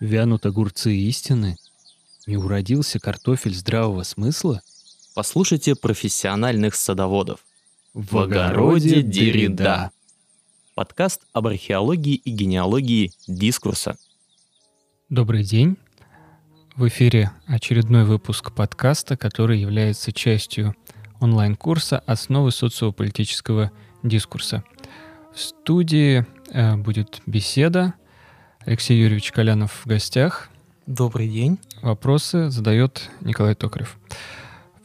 Вянут огурцы истины? Не уродился картофель здравого смысла? Послушайте профессиональных садоводов. В огороде Деррида. Подкаст об археологии и генеалогии дискурса. Добрый день. В эфире очередной выпуск подкаста, который является частью онлайн-курса «Основы социополитического дискурса». В студии э, будет беседа. Алексей Юрьевич Колянов в гостях. Добрый день. Вопросы задает Николай Токарев.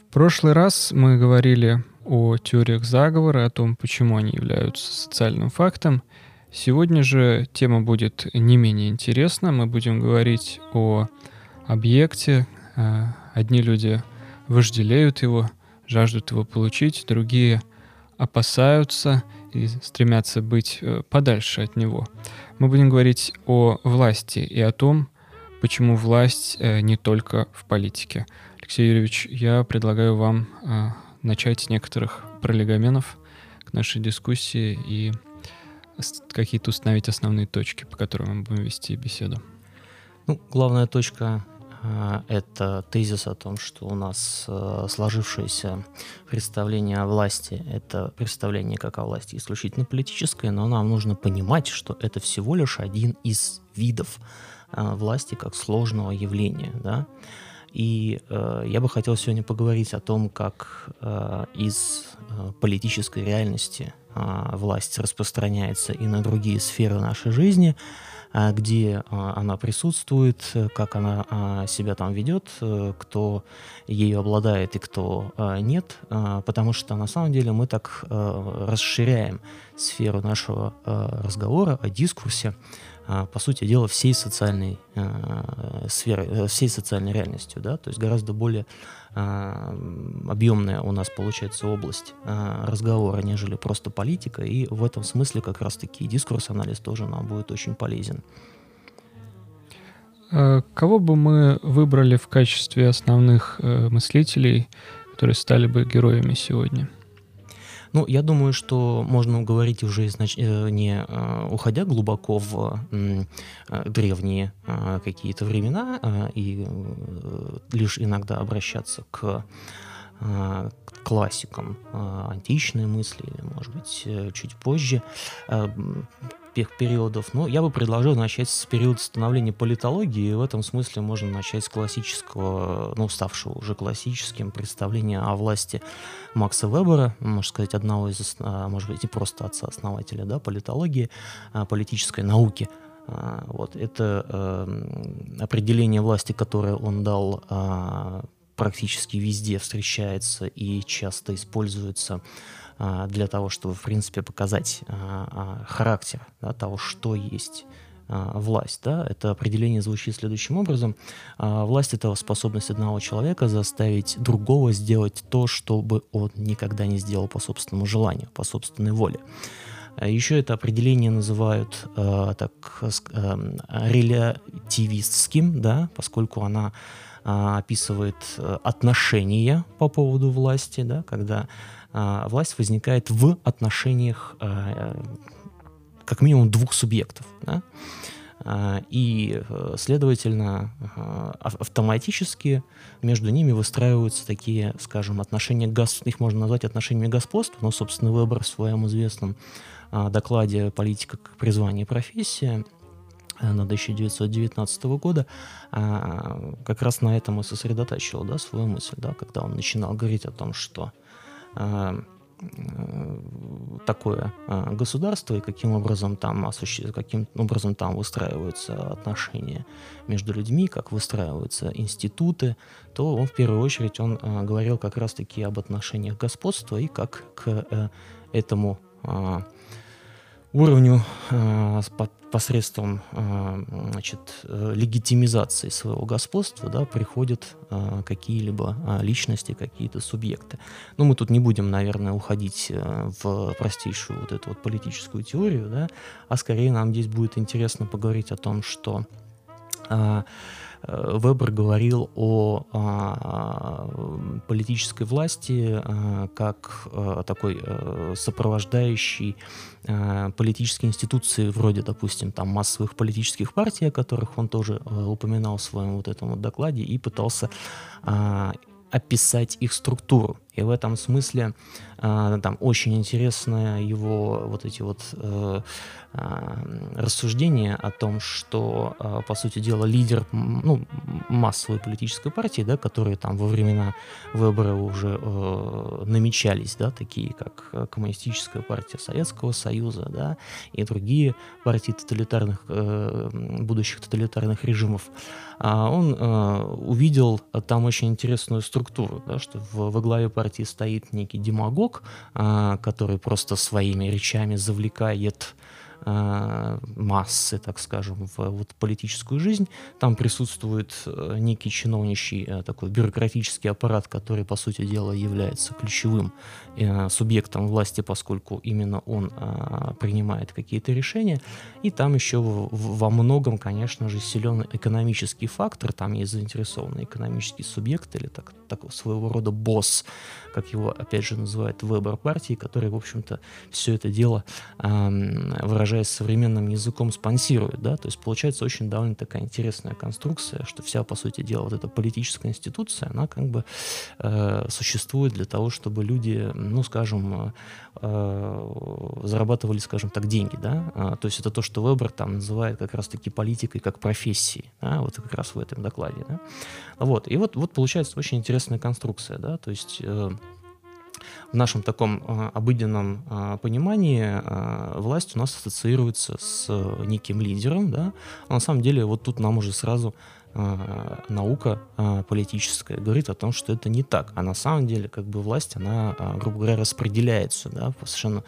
В прошлый раз мы говорили о теориях заговора, о том, почему они являются социальным фактом. Сегодня же тема будет не менее интересна. Мы будем говорить о объекте. Э, одни люди вожделеют его, жаждут его получить, другие опасаются и стремятся быть э, подальше от него. Мы будем говорить о власти и о том, почему власть э, не только в политике. Алексей Юрьевич, я предлагаю вам э, начать с некоторых пролегоменов к нашей дискуссии и какие-то установить основные точки, по которым мы будем вести беседу. Ну, главная точка это тезис о том, что у нас э, сложившееся представление о власти – это представление как о власти исключительно политическое, но нам нужно понимать, что это всего лишь один из видов э, власти как сложного явления. Да? И э, я бы хотел сегодня поговорить о том, как э, из э, политической реальности э, власть распространяется и на другие сферы нашей жизни – а, где а, она присутствует, как она а, себя там ведет, э, кто ею обладает и кто нет, потому что на самом деле мы так э, расширяем сферу нашего разговора о дискурсе, по сути дела, всей социальной сферы, э, всей социальной реальностью, да, то есть гораздо более объемная у нас получается область разговора, нежели просто политика, и в этом смысле как раз-таки дискурс-анализ тоже нам будет очень полезен. Кого бы мы выбрали в качестве основных э, мыслителей, которые стали бы героями сегодня? Ну, я думаю, что можно говорить уже изнач... Э, не э, уходя глубоко в э, древние какие-то времена и лишь иногда обращаться к классикам античной мысли, или, может быть, чуть позже периодов. Но я бы предложил начать с периода становления политологии, и в этом смысле можно начать с классического, ну, ставшего уже классическим представления о власти Макса Вебера, можно сказать, одного из, а, может быть, не просто отца-основателя да, политологии, а политической науки. А, вот, это э, определение власти, которое он дал практически везде встречается и часто используется для того, чтобы, в принципе, показать а, а, характер да, того, что есть власть. Да? Это определение звучит следующим образом. Власть — это способность одного человека заставить другого сделать то, что бы он никогда не сделал по собственному желанию, по собственной воле. Еще это определение называют э, так, э, релятивистским, да, поскольку она э, описывает отношения по поводу власти, да, когда а, власть возникает в отношениях а, как минимум двух субъектов. Да? А, и, э, следовательно, автоматически между ними выстраиваются такие, скажем, отношения, их можно назвать отношениями господства, но, собственно, выбор в своем известном докладе «Политика как призвание и профессия» на 1919 года как раз на этом и сосредотачивал да, свою мысль, да, когда он начинал говорить о том, что такое э, государство и каким образом там осуществ... каким образом там выстраиваются отношения между людьми, как выстраиваются институты, то он в первую очередь он э, говорил как раз-таки об отношениях господства и как к этому уровню э, посредством э, значит, э, легитимизации своего господства да, приходят какие-либо личности, какие-то субъекты. Но мы тут не будем, наверное, уходить в простейшую вот эту вот политическую теорию, да, а скорее нам здесь будет интересно поговорить о том, что Вебер говорил о, о политической власти как о такой сопровождающей политические институции вроде, допустим, там массовых политических партий, о которых он тоже упоминал в своем вот этом вот докладе и пытался описать их структуру. И в этом смысле э, там очень интересно его вот эти вот э, э, рассуждения о том, что, э, по сути дела, лидер ну, массовой политической партии, да, которые там во времена выбора уже э, намечались, да, такие как Коммунистическая партия Советского Союза, да, и другие партии тоталитарных, э, будущих тоталитарных режимов, э, он э, увидел там очень интересную структуру, да, что в, во главе партии партии стоит некий демагог, а, который просто своими речами завлекает массы, так скажем, в вот, политическую жизнь. Там присутствует э, некий чиновничий э, такой бюрократический аппарат, который, по сути дела, является ключевым субъектом власти, поскольку именно он принимает какие-то решения. И там еще во многом, конечно же, силен экономический фактор. Там есть заинтересованный экономический субъект или так, так, своего рода босс, как его, опять же, называют выбор партии, который, в общем-то, все это дело выражает выражаясь современным языком, спонсирует, да, то есть получается очень довольно такая интересная конструкция, что вся, по сути дела, вот эта политическая институция, она как бы э, существует для того, чтобы люди, ну, скажем, э, зарабатывали, скажем так, деньги, да, а, то есть это то, что Вебер там называет как раз-таки политикой как профессией, да, вот как раз в этом докладе, да, вот, и вот, вот получается очень интересная конструкция, да, то есть э, в нашем таком э, обыденном э, понимании э, власть у нас ассоциируется с неким лидером, да, а на самом деле вот тут нам уже сразу наука политическая говорит о том, что это не так, а на самом деле как бы власть, она, грубо говоря, распределяется, да, по совершенно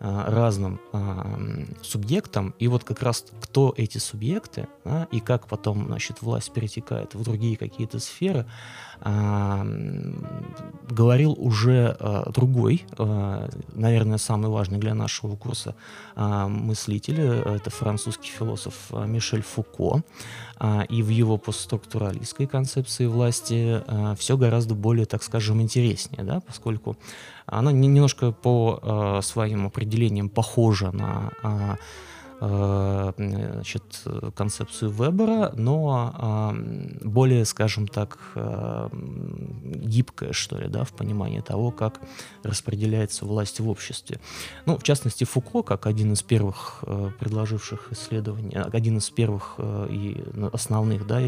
разным субъектам, и вот как раз кто эти субъекты, да, и как потом, значит, власть перетекает в другие какие-то сферы, говорил уже э, другой, э, наверное, самый важный для нашего курса э, мыслитель, это французский философ Мишель Фуко, э, и в его постструктуралистской концепции власти все гораздо более, так скажем, интереснее, да, поскольку она немножко по своим определениям похожа на Э, значит, концепцию Вебера, но более, скажем так, э, гибкая, что ли, да, в понимании того, как распределяется власть в обществе. Ну, в частности, Фуко, как один из первых э, предложивших исследований, один из первых и основных, да,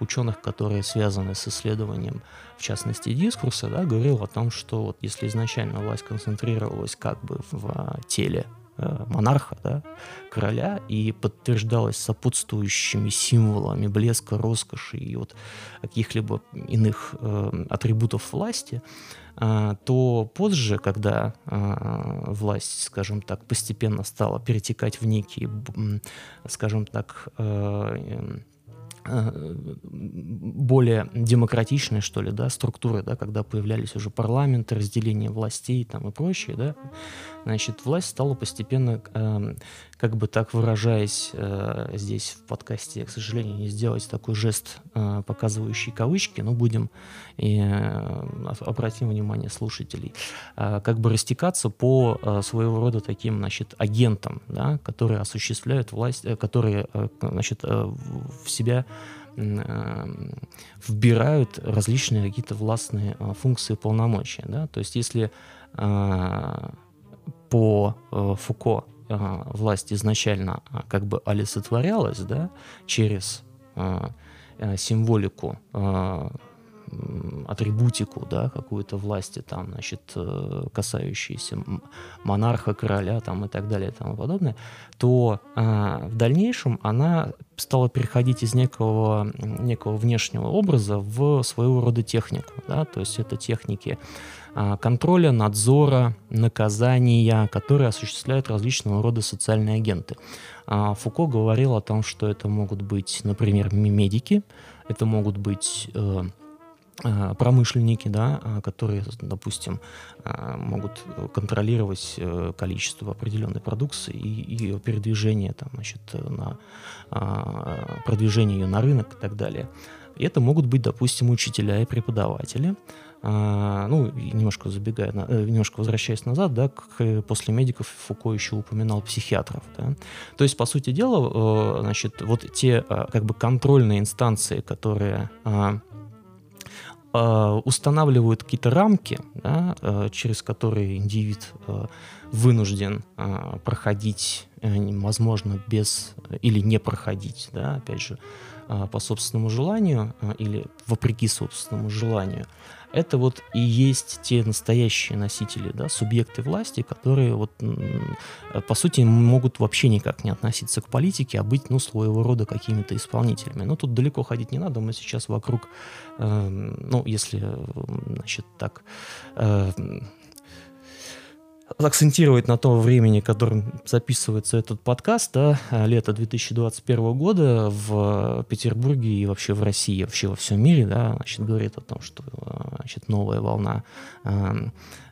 ученых, которые связаны с исследованием, в частности, дискурса, да, говорил о том, что вот если изначально власть концентрировалась как бы в теле Э, монарха, да, короля, и подтверждалось сопутствующими символами блеска, роскоши и вот каких-либо иных э, атрибутов власти, э, то позже, когда э, власть, скажем так, постепенно стала перетекать в некие, скажем так, э, Э, более демократичные, что ли, да, структуры, да, когда появлялись уже парламенты, разделение властей там и прочее, да, значит, власть стала постепенно, э, как бы так выражаясь э, здесь в подкасте, к сожалению, не сделать такой жест, э, показывающий кавычки, но будем э, обратим внимание слушателей, э, как бы растекаться по э, своего рода таким, значит, агентам, да, которые осуществляют власть, э, которые, э, значит, э, в себя Э, вбирают различные какие-то властные э, функции полномочия. Да? То есть если э, по Фуко власть изначально как бы олицетворялась да, через символику атрибутику, да, какую-то власти, там, значит, э, касающиеся монарха, короля, там, и так далее, и тому подобное, то э, в дальнейшем она стала переходить из некого, некого внешнего образа в своего рода технику, да, то есть это техники э, контроля, надзора, наказания, которые осуществляют различного рода социальные агенты. Э, Фуко говорил о том, что это могут быть, например, медики, это могут быть э, Э, промышленники, да, э, которые, допустим, э, могут контролировать количество определенной продукции и, ее передвижение, там, значит, на продвижение ее на рынок и так далее. И это могут быть, допустим, учителя и преподаватели. Ну, немножко забегая, немножко возвращаясь назад, да, к, после медиков Фуко еще упоминал психиатров. Да. То есть, по сути дела, значит, вот те как бы контрольные инстанции, которые Э, устанавливают какие-то рамки, да, э, через которые индивид э, вынужден проходить, возможно, без или не проходить, да, опять же, по собственному желанию или вопреки собственному желанию это вот и есть те настоящие носители, да, субъекты власти, которые вот, по сути, могут вообще никак не относиться к политике, а быть, ну, своего рода какими-то исполнителями. Но тут далеко ходить не надо, мы сейчас вокруг, э, ну, если, значит, так, э, акцентировать на том времени, которым записывается этот подкаст, да, лето 2021 года в Петербурге и вообще в России, вообще во всем мире, да, значит, говорит о том, что значит, новая волна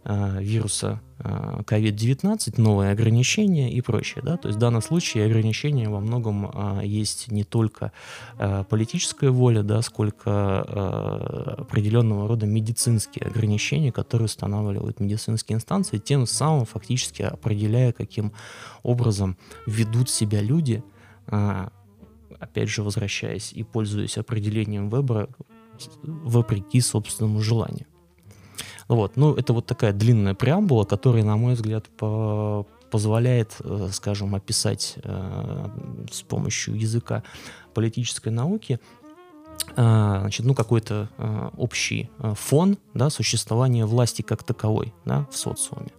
э, э, вируса э, COVID-19, новые ограничения и прочее. Да? То есть в данном случае ограничения во многом э, есть не только э, политическая воля, да, сколько э, определенного рода медицинские ограничения, которые устанавливают медицинские инстанции, тем самым фактически определяя, каким образом ведут себя люди, э, опять же, возвращаясь и пользуясь определением Вебера, вопреки собственному желанию. Вот. Ну, это вот такая длинная преамбула, которая, на мой взгляд, по позволяет, э, скажем, описать э, с помощью языка политической науки э, значит, ну, какой-то э, общий э, фон да, существования власти как таковой да, в социуме.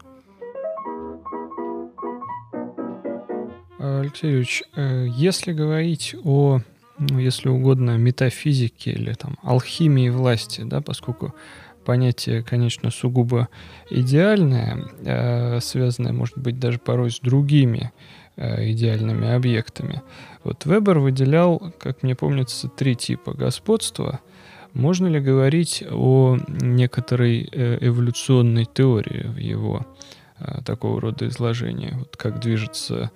Алексей Юрьевич, э, если говорить о, ну, если угодно, метафизике или там алхимии власти, да, поскольку понятие, конечно, сугубо идеальное, э, связанное, может быть, даже порой с другими э, идеальными объектами. Вот Вебер выделял, как мне помнится, три типа господства. Можно ли говорить о некоторой э, эволюционной теории в его такого рода изложении? Вот как движется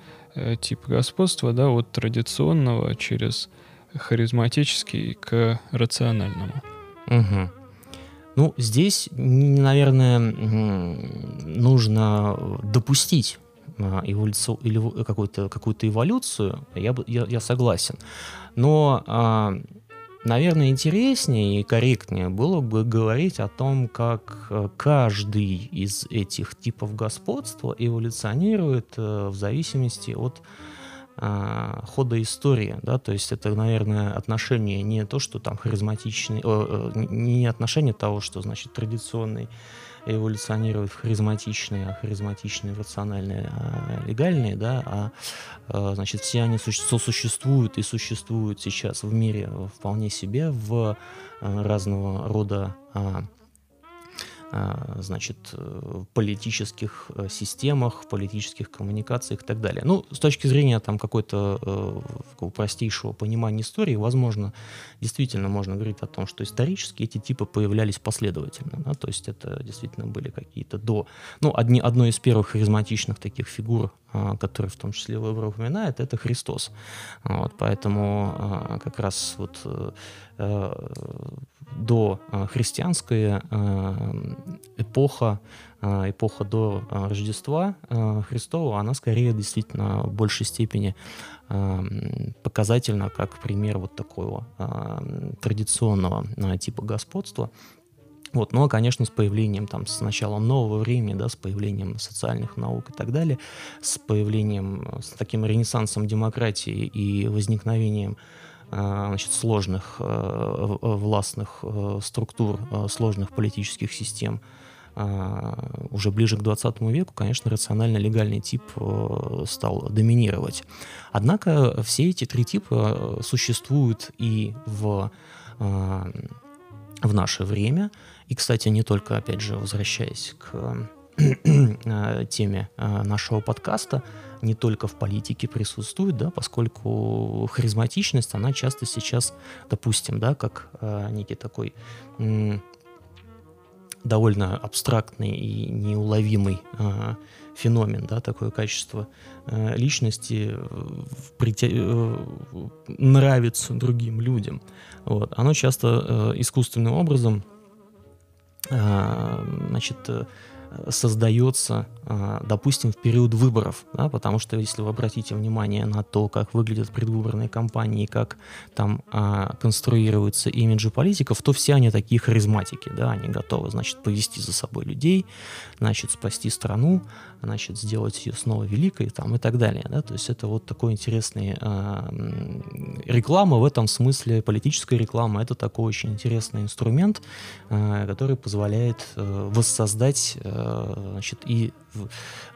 тип господства да, от традиционного через харизматический к рациональному? Угу. Ну, здесь, наверное, нужно допустить а, эволюцию или какую-то какую эволюцию, я, я, я согласен. Но, а, наверное, интереснее и корректнее было бы говорить о том, как э, каждый из этих типов господства эволюционирует э, в зависимости от а, хода истории, да, то есть это, наверное, отношение не то, что там харизматичный, о, не отношение того, что, значит, традиционный эволюционирует в харизматичные, а харизматичные в рациональные, а легальные, да, а, а значит, все они сосуществуют и существуют сейчас в мире вполне себе в а, разного рода значит, э, политических э, системах, политических коммуникациях и так далее. Ну, с точки зрения там какой-то э, простейшего понимания истории, возможно, действительно можно говорить о том, что исторически эти типы появлялись последовательно, да, то есть это действительно были какие-то до, ну, одни, одной из первых харизматичных таких фигур, который в том числе Вебер упоминает, это Христос. Вот, поэтому как раз вот до христианская а, эпоха, а, эпоха до Рождества Христова, она скорее действительно в большей степени показательна как пример вот такого традиционного типа господства. Вот, но, конечно, с появлением, там, с началом нового времени, да, с появлением социальных наук и так далее, с появлением, с таким ренессансом демократии и возникновением Э, значит, сложных э, властных э, структур, сложных политических систем, уже ближе к 20 веку, конечно, рационально-легальный тип стал доминировать. Однако все эти три типа существуют и в, в наше время. И, кстати, не только, опять же, возвращаясь к теме нашего подкаста, не только в политике присутствует, да, поскольку харизматичность, она часто сейчас, допустим, да, как некий такой довольно абстрактный и неуловимый э, феномен, да, такое качество э, личности притя... э, нравится другим людям. Вот. Оно часто э, искусственным образом э, значит, э, создается, а, допустим, в период выборов, да, потому что если вы обратите внимание на то, как выглядят предвыборные кампании, как там а, конструируются имиджи политиков, то все они такие харизматики, да, они готовы, значит, повести за собой людей, значит, спасти страну, значит, сделать ее снова великой, там, и так далее, да, то есть это вот такой интересный а, реклама в этом смысле, политическая реклама, это такой очень интересный инструмент, а, который позволяет а, воссоздать Э, значит, и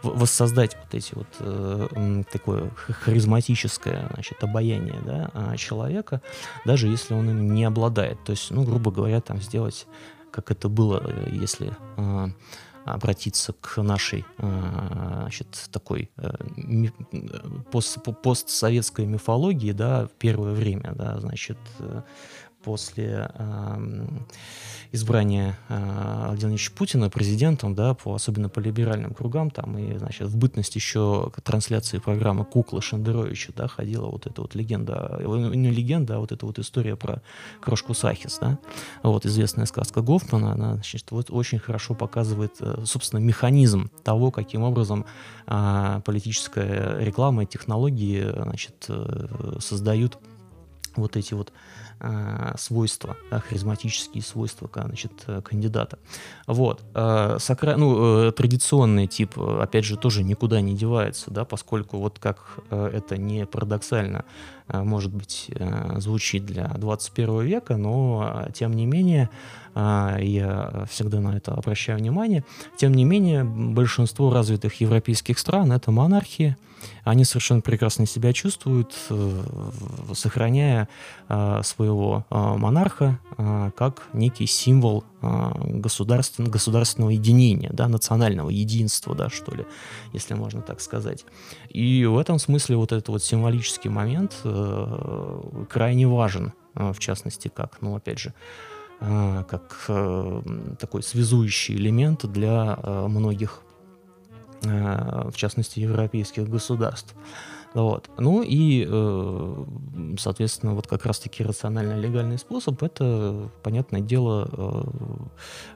воссоздать вот эти вот э, такое харизматическое значит, обаяние да, а, человека, даже если он им не обладает. То есть, ну, грубо говоря, там сделать, как это было, э, если обратиться к нашей значит, такой пост, постсоветской мифологии, да, в первое время, да, значит, после э, избрания э, Владимира Путина президентом, да, по, особенно по либеральным кругам, там, и, значит, в бытность еще к трансляции программы «Кукла» Шендеровича, да, ходила вот эта вот легенда, не легенда, а вот эта вот история про крошку Сахис, да, вот, известная сказка Гофмана, она, значит, вот очень хорошо показывает, э, собственно, механизм того, каким образом э, политическая реклама и технологии, значит, э, создают вот эти вот э, свойства, да, харизматические свойства значит, э, кандидата. Вот. Э, сакра... ну, э, традиционный тип, опять же, тоже никуда не девается, да, поскольку вот как э, это не парадоксально, э, может быть, э, звучит для 21 века, но, тем не менее, э, я всегда на это обращаю внимание, тем не менее, большинство развитых европейских стран — это монархии, они совершенно прекрасно себя чувствуют, э, сохраняя э, своего э, монарха как некий символ государственного, государственного единения, да, национального единства, да, что ли, если можно так сказать. И в этом смысле вот этот вот символический момент крайне важен, в частности, как, ну, опять же, как такой связующий элемент для многих Э, в частности, европейских государств. Вот. Ну и, э, соответственно, вот как раз-таки рационально-легальный способ — это, понятное дело,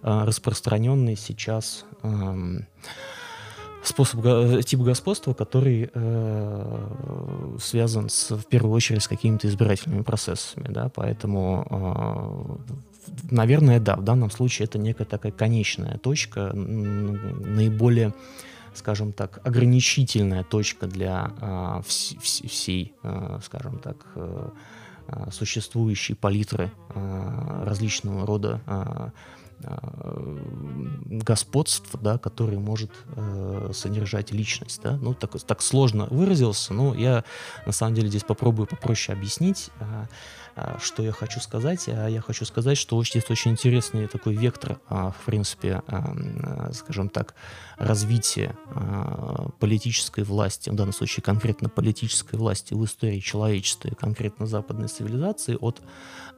э, распространенный сейчас способ, тип господства, который э, связан с, в первую очередь с какими-то избирательными процессами, да, поэтому, э, наверное, да, в данном случае это некая такая конечная точка, наиболее скажем так, ограничительная точка для вс всей, а, скажем так, а, существующей палитры а, различного рода а, господств, да, который может э, содержать личность. Да? Ну, так, так сложно выразился, но я на самом деле здесь попробую попроще объяснить. Э, что я хочу сказать? А я хочу сказать, что есть очень интересный такой вектор, а, в принципе, а, скажем так, развития политической власти, в данном случае конкретно политической власти в истории человечества и конкретно западной цивилизации от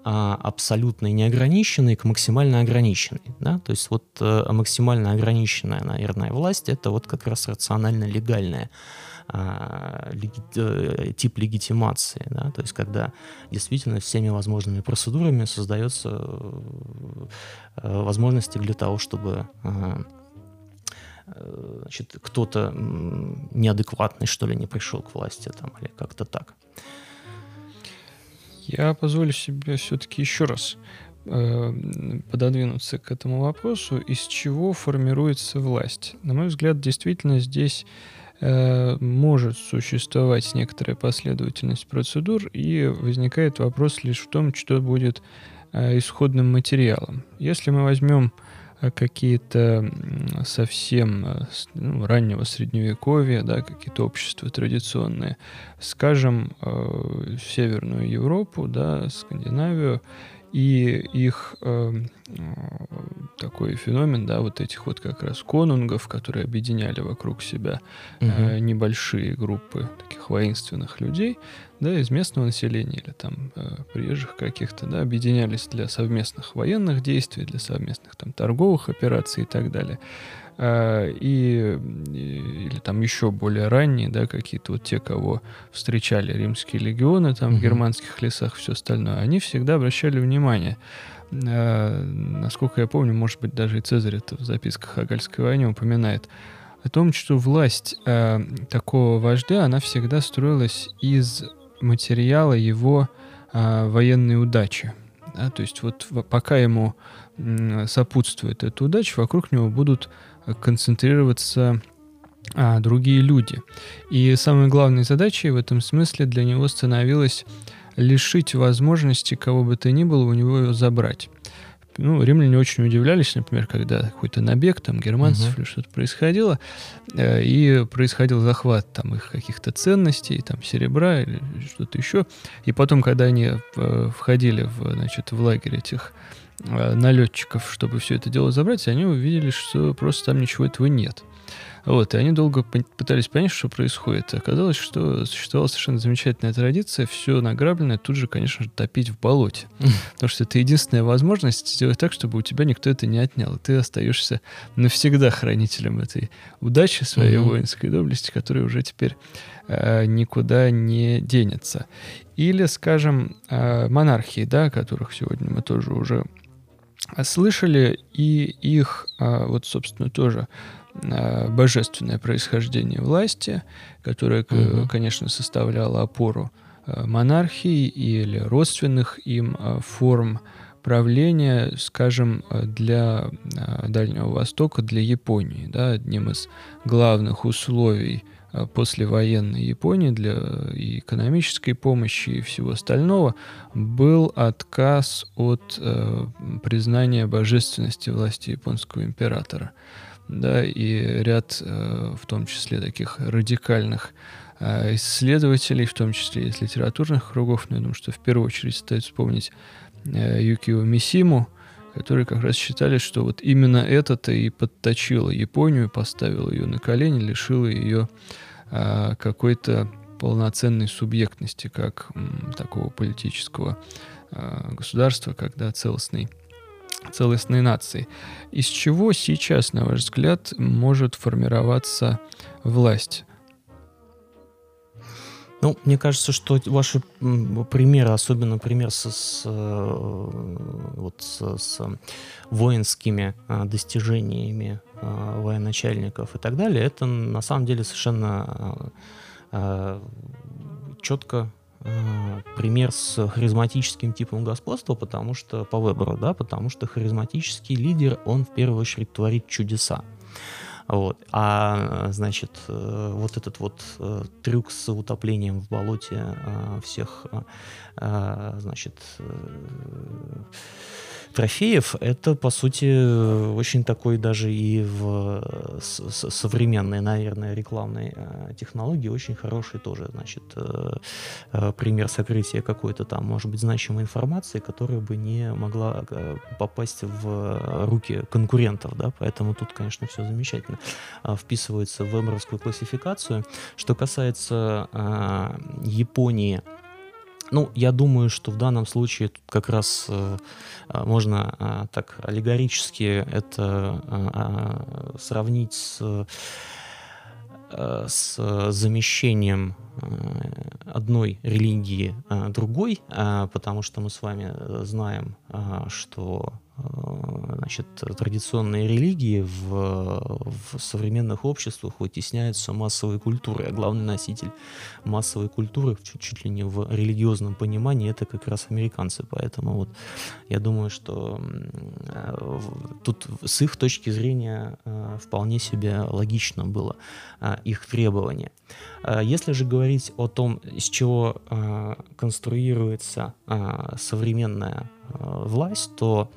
абсолютно неограниченной к максимально ограниченной. Да? То есть вот э, максимально ограниченная, наверное, власть — это вот как раз рационально-легальная а, леги, э, тип легитимации, да, то есть когда действительно всеми возможными процедурами создается э, возможности для того, чтобы а, э, значит, кто-то неадекватный, что ли, не пришел к власти там, или как-то так. Я позволю себе все-таки еще раз пододвинуться к этому вопросу, из чего формируется власть. На мой взгляд, действительно здесь может существовать некоторая последовательность процедур, и возникает вопрос лишь в том, что будет э, исходным материалом. Если мы возьмем э, какие-то совсем ну, раннего средневековья, да, какие-то общества традиционные, скажем, Северную Европу, да, Скандинавию, и их э, такой феномен, да, вот этих вот как раз конунгов, которые объединяли вокруг себя э, небольшие группы таких воинственных людей, да, из местного населения или там э, приезжих каких-то, да, объединялись для совместных военных действий, для совместных там торговых операций и так далее. Э, и, или там еще более ранние, да, какие-то вот те, кого встречали римские легионы там в германских лесах, все остальное, они всегда обращали внимание э, насколько я помню, может быть, даже и Цезарь это в записках о Гальской войне упоминает, о том, что власть э, такого вождя, она всегда строилась из материала его э, военной удачи. Да? То есть вот пока ему сопутствует эта удача, вокруг него будут концентрироваться а, другие люди. И самой главной задачей в этом смысле для него становилось лишить возможности кого бы то ни было у него ее забрать. Ну, римляне очень удивлялись, например, когда какой-то набег там германцев uh-huh. или что-то происходило, э, и происходил захват там их каких-то ценностей, там серебра или что-то еще. И потом, когда они э, входили в, значит, в лагерь этих э, налетчиков, чтобы все это дело забрать, они увидели, что просто там ничего этого нет. Вот, и они долго пытались понять, что происходит. Оказалось, что существовала совершенно замечательная традиция все награбленное тут же, конечно же, топить в болоте. Потому что это единственная возможность сделать так, чтобы у тебя никто это не отнял. И ты остаешься навсегда хранителем этой удачи своей mm-hmm. воинской доблести, которая уже теперь э, никуда не денется. Или, скажем, э, монархии, да, о которых сегодня мы тоже уже слышали, и их, э, вот, собственно, тоже Э, божественное происхождение власти, которое, угу. конечно, составляло опору монархии или родственных им форм правления, скажем, для Дальнего Востока, для Японии. Да, одним из главных условий послевоенной Японии для и экономической помощи и всего остального был отказ от э, признания божественности власти японского императора. Да, и ряд, э, в том числе, таких радикальных э, исследователей, в том числе из литературных кругов, но я думаю, что в первую очередь стоит вспомнить э, Юкио Мисиму, которые как раз считали, что вот именно это-то и подточило Японию, поставило ее на колени, лишило ее какой-то полноценной субъектности, как такого политического государства, когда целостный целостной нации. Из чего сейчас, на ваш взгляд, может формироваться власть? Ну, мне кажется, что ваши примеры, особенно пример со, с, э, вот с, с воинскими а, достижениями а, военачальников и так далее, это на самом деле совершенно а, четко пример с харизматическим типом господства, потому что по Веберу, да, потому что харизматический лидер, он в первую очередь творит чудеса. Вот. А, значит, э, вот этот вот э, трюк с утоплением в болоте всех, значит, трофеев, это, по сути, очень такой даже и в современной, наверное, рекламной э, технологии очень хороший тоже, значит, э, э, пример сокрытия какой-то там, может быть, значимой информации, которая бы не могла попасть в руки конкурентов, да, поэтому тут, конечно, все замечательно вписывается в веберовскую классификацию. Что касается Японии, ну, я думаю, что в данном случае тут как раз э, а, можно э, так аллегорически это э, сравнить с, э, с замещением э, одной религии э, другой, э, потому что мы с вами знаем, э, что Э, значит, традиционные религии в, в современных обществах вытесняются массовой культурой, а главный носитель массовой культуры, чуть, чуть ли не в религиозном понимании, это как раз американцы. Поэтому вот я думаю, что э, тут с их точки зрения э, вполне себе логично было их требование. Если же говорить о том, из чего конструируется современная власть, то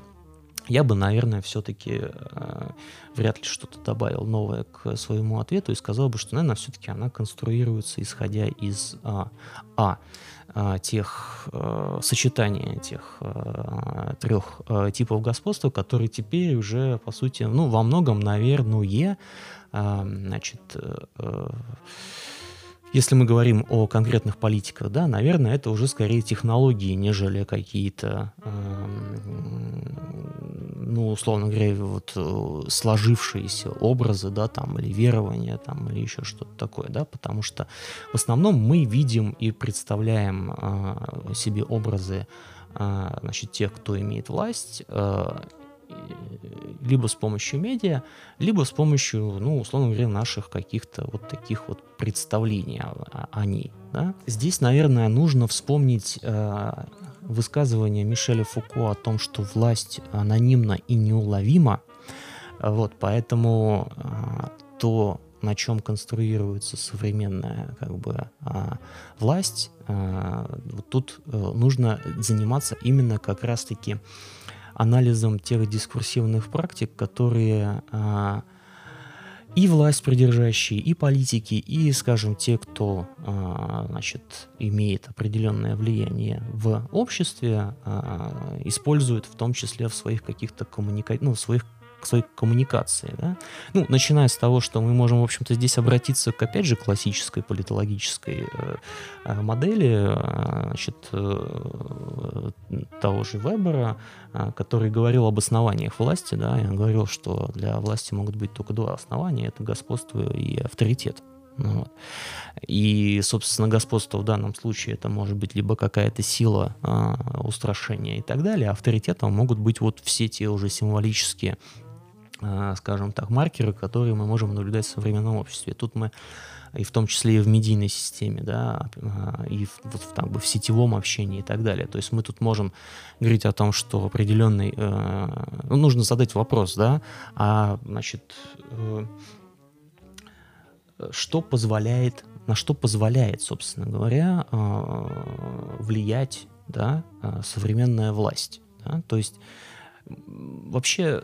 я бы, наверное, все-таки э, вряд ли что-то добавил новое к своему ответу и сказал бы, что, наверное, все-таки она конструируется, исходя из а, а тех э, сочетания тех э, трех э, типов господства, которые теперь уже, по сути, ну, во многом, наверное, э, значит, э, если мы говорим о конкретных политиках, да, наверное, это уже скорее технологии, нежели какие-то, э, ну, условно говоря, вот э, сложившиеся образы, да, там, или верования, там, или еще что-то такое, да, потому что в основном мы видим и представляем э, себе образы э, значит, тех, кто имеет власть, э, либо с помощью медиа, либо с помощью, ну, условно говоря, наших каких-то вот таких вот представлений о, о ней. Да? Здесь, наверное, нужно вспомнить э, высказывание Мишеля Фуко о том, что власть анонимна и неуловима. Вот, поэтому э, то, на чем конструируется современная как бы а, власть, а, вот тут а, нужно заниматься именно как раз-таки анализом тех дискурсивных практик, которые а, и власть придержащие, и политики, и, скажем, те, кто а, значит, имеет определенное влияние в обществе, а, используют в том числе в своих каких-то коммуника... ну, в своих к своей коммуникации. Да? Ну, начиная с того, что мы можем, в общем-то, здесь обратиться к, опять же, классической политологической э, э модели э, значит, э, того же Вебера, э, который говорил об основаниях власти. Да? Я говорил, что для власти могут быть только два основания. Это господство и авторитет. Ну, вот. И, собственно, господство в данном случае это может быть либо какая-то сила э, устрашения и так далее, а авторитетом могут быть вот все те уже символические Э, скажем так, маркеры, которые мы можем наблюдать в современном обществе. Тут мы и в том числе и в медийной системе, да, э, и в, вот, там, в сетевом общении и так далее. То есть мы тут можем говорить о том, что определенный, э, ну, нужно задать вопрос, да, а, значит, э, что позволяет, на что позволяет, собственно говоря, э, влиять, да, э, современная власть, да? то есть вообще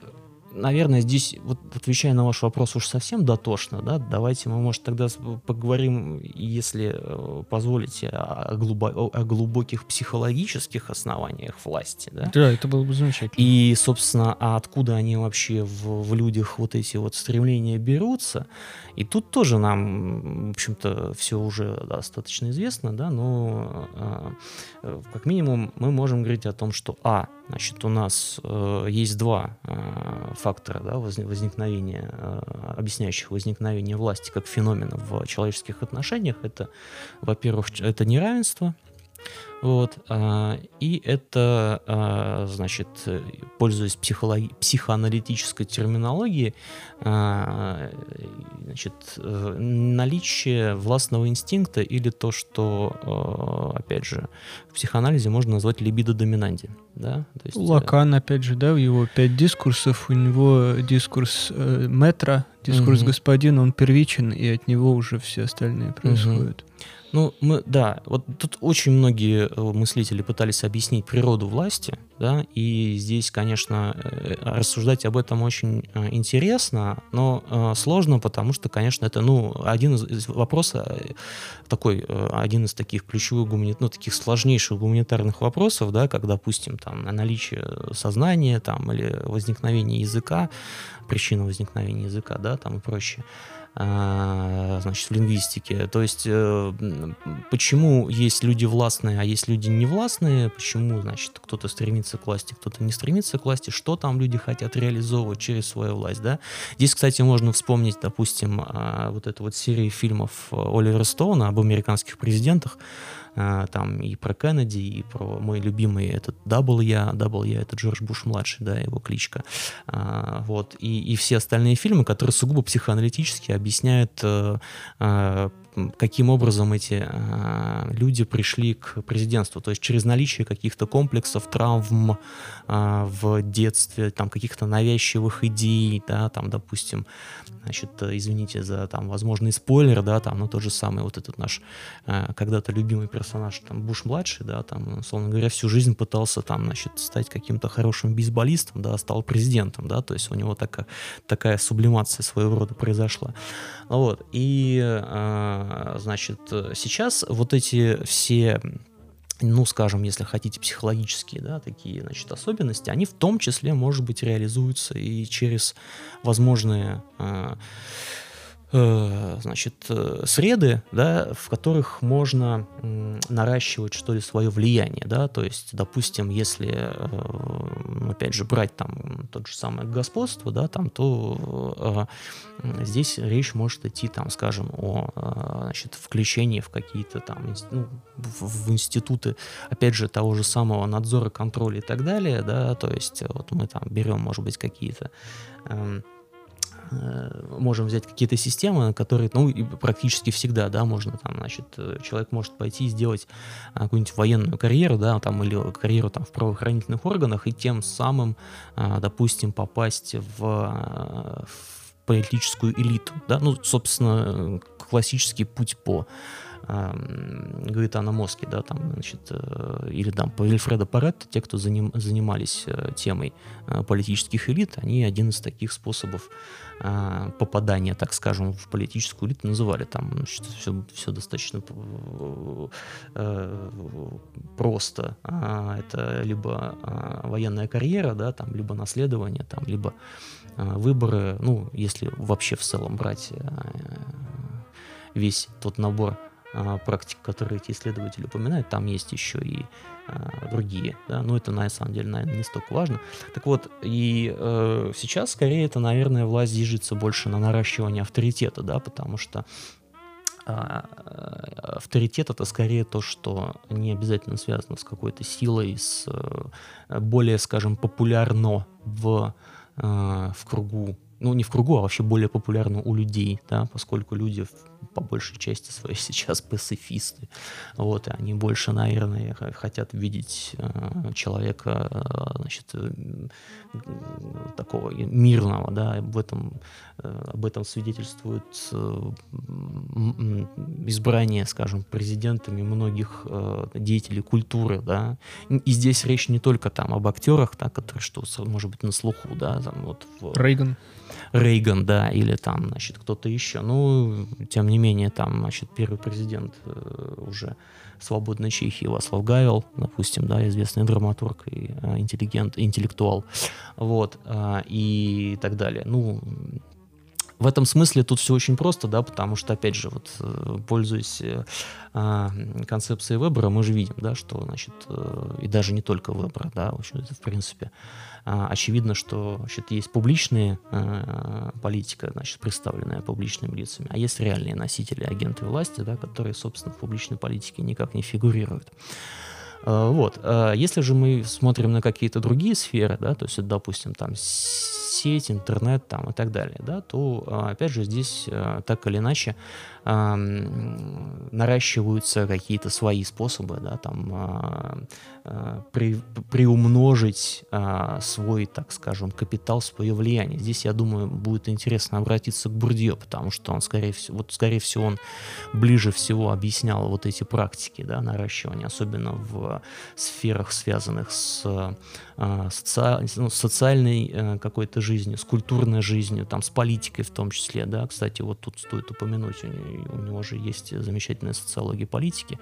наверное, здесь, вот отвечая на ваш вопрос уж совсем дотошно, да, давайте мы, может, тогда поговорим, если э, позволите, о, глубо, о глубоких психологических основаниях власти, да? Да, это было бы замечательно. И, собственно, а откуда они вообще в, в людях вот эти вот стремления берутся? И тут тоже нам, в общем-то, все уже достаточно известно, да, но э, э, как минимум мы можем говорить о том, что, а, значит, у нас э, есть два э, фактора да, возникновения, э, объясняющих возникновение власти как феномена в человеческих отношениях. Это, во-первых, это неравенство, вот, а, и это, а, значит, пользуясь психологи- психоаналитической терминологией, а, значит, э, наличие властного инстинкта или то, что, опять же, в психоанализе можно назвать либидо доминанди. Да? То есть, Лакан, опять же, да, в его пять дискурсов, у него дискурс э, метра, дискурс угу. господина, он первичен, и от него уже все остальные происходят. Угу. Ну, мы, да, вот тут очень многие э, мыслители пытались объяснить природу власти, да, и здесь, конечно, э, рассуждать об этом очень э, интересно, но сложно, потому что, конечно, это, ну, один из вопросов, такой, один из таких ключевых, ну, таких сложнейших гуманитарных вопросов, да, как, допустим, там, наличие сознания, там, или возникновение языка, причина возникновения языка, да, там и прочее. А, значит, в лингвистике. То есть, э, почему есть люди властные, а есть люди невластные, почему, значит, кто-то стремится к власти, кто-то не стремится к власти, что там люди хотят реализовывать через свою власть, да. Здесь, кстати, можно вспомнить, допустим, а, вот эту вот серию фильмов Оливера Стоуна об американских президентах, там и про Кеннеди, и про мой любимый этот Dubya, Dubya это Джордж Буш младший, да, его кличка, а, вот, и, и все остальные фильмы, которые сугубо психоаналитически объясняют, э, а, каким образом эти э, люди пришли к президентству, то есть через наличие каких-то комплексов, травм э, в детстве, там каких-то навязчивых идей, да, там, допустим, значит, извините за там возможный спойлер, да, там, но тот же самый вот этот наш э, когда-то любимый персонаж, там, Буш младший, да, там, условно говоря, всю жизнь пытался там, значит, стать каким-то хорошим бейсболистом, да, стал президентом, да, то есть у него такая, такая сублимация своего рода произошла. Вот, и, э, значит, сейчас вот эти все ну, скажем, если хотите, психологические, да, такие, значит, особенности, они в том числе, может быть, реализуются и через возможные э, Э, значит, э, среды, да, в которых можно наращивать, что ли, свое влияние, да, то есть, допустим, если, э, опять же, брать там тот же самое господство, да, там, то здесь речь может идти, там, скажем, о, значит, включении в какие-то там, ну, в, институты, опять же, того же самого надзора, контроля и так далее, да, то есть, вот мы там берем, может быть, какие-то эм, Э, можем взять какие-то системы, которые, ну, практически всегда, да, можно там, значит, человек может пойти и сделать а, какую-нибудь военную карьеру, да, там, или карьеру там в правоохранительных органах, и тем самым, а, допустим, попасть в, в политическую элиту, да, ну, собственно, классический путь по Анна Моски, да, там, значит, э, или там Вильфреда Паретто, те, кто заним, занимались темой политических элит, они один из таких способов а, попадания, так скажем, в политическую элиту называли. Там значит, все, все достаточно э, просто. А, это либо а, военная карьера, да, там, либо наследование, там, либо выборы, ну, если вообще в целом брать э, весь тот набор практик, которые эти исследователи упоминают, там есть еще и а, другие, да, но это на самом деле, наверное, не столько важно. Так вот, и э, сейчас скорее это, наверное, власть движется больше на наращивание авторитета, да, потому что а, авторитет это скорее то, что не обязательно связано с какой-то силой, с э, более, скажем, популярно в, э, в кругу ну, не в кругу, а вообще более популярно у людей, да, поскольку люди по большей части своей сейчас пацифисты, вот, и они больше, наверное, хотят видеть э, человека, э, значит, э, такого мирного, да, об этом, э, об этом свидетельствует э, избрание, скажем, президентами многих э, деятелей культуры, да, и здесь речь не только там об актерах, да, которые, что, может быть, на слуху, да, там вот в... Рейган. Рейган, да, или там, значит, кто-то еще. Ну, тем не менее, там, значит, первый президент э, уже свободной Чехии Васлав Гавел, допустим, да, известный драматург и э, интеллигент, интеллектуал, вот, э, и так далее. Ну, в этом смысле тут все очень просто, да, потому что, опять же, вот, э, пользуясь э, а, концепцией выбора, мы же видим, да, что, значит, э, и даже не только выбора, да, в общем, это, в принципе, а, очевидно, что, значит, есть публичные политика, значит, представленная публичными лицами, а есть реальные носители, агенты власти, да, которые, собственно, в публичной политике никак не фигурируют. Вот. Если же мы смотрим на какие-то другие сферы, да, то есть, допустим, там сеть, интернет там и так далее, да, то, а, опять же, здесь так или иначе наращиваются какие-то свои способы, да, там при, приумножить свой, так скажем, капитал, свое влияние. Здесь, я думаю, будет интересно обратиться к Бурдье, потому что он, скорее всего, вот, скорее всего, он ближе всего объяснял вот эти практики, да, наращивания, особенно в сферах, связанных с соци... ну, социальной э, какой-то жизнью, с культурной жизнью, там, с политикой в том числе, да, кстати, вот тут стоит упомянуть, у него же есть замечательная социология политики,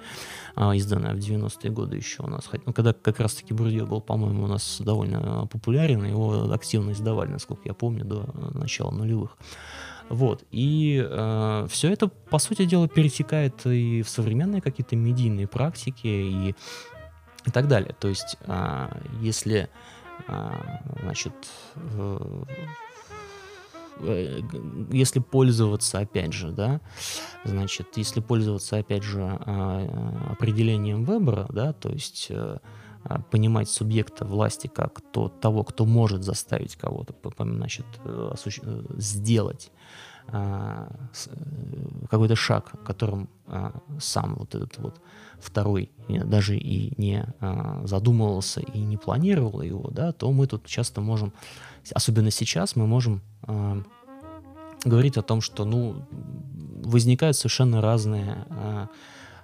а, изданная в 90-е годы еще у нас. Ну, когда как раз-таки Бурдье был, по-моему, у нас довольно популярен, его активно издавали, насколько я помню, до начала нулевых. Вот. И э, все это, по сути дела, перетекает и в современные какие-то медийные практики и, и так далее. То есть, э, если, э, значит, э, Э, если пользоваться, опять же, да, значит, если пользоваться, опять же, а, определением выбора, да, то есть э, а, понимать субъекта власти как то, того, кто может заставить кого-то, значит, сделать а, какой-то шаг, которым а, сам вот этот вот второй даже и не а, задумывался и не планировал его, да, то мы тут часто можем, особенно сейчас, мы можем а, говорить о том, что, ну, возникают совершенно разные а,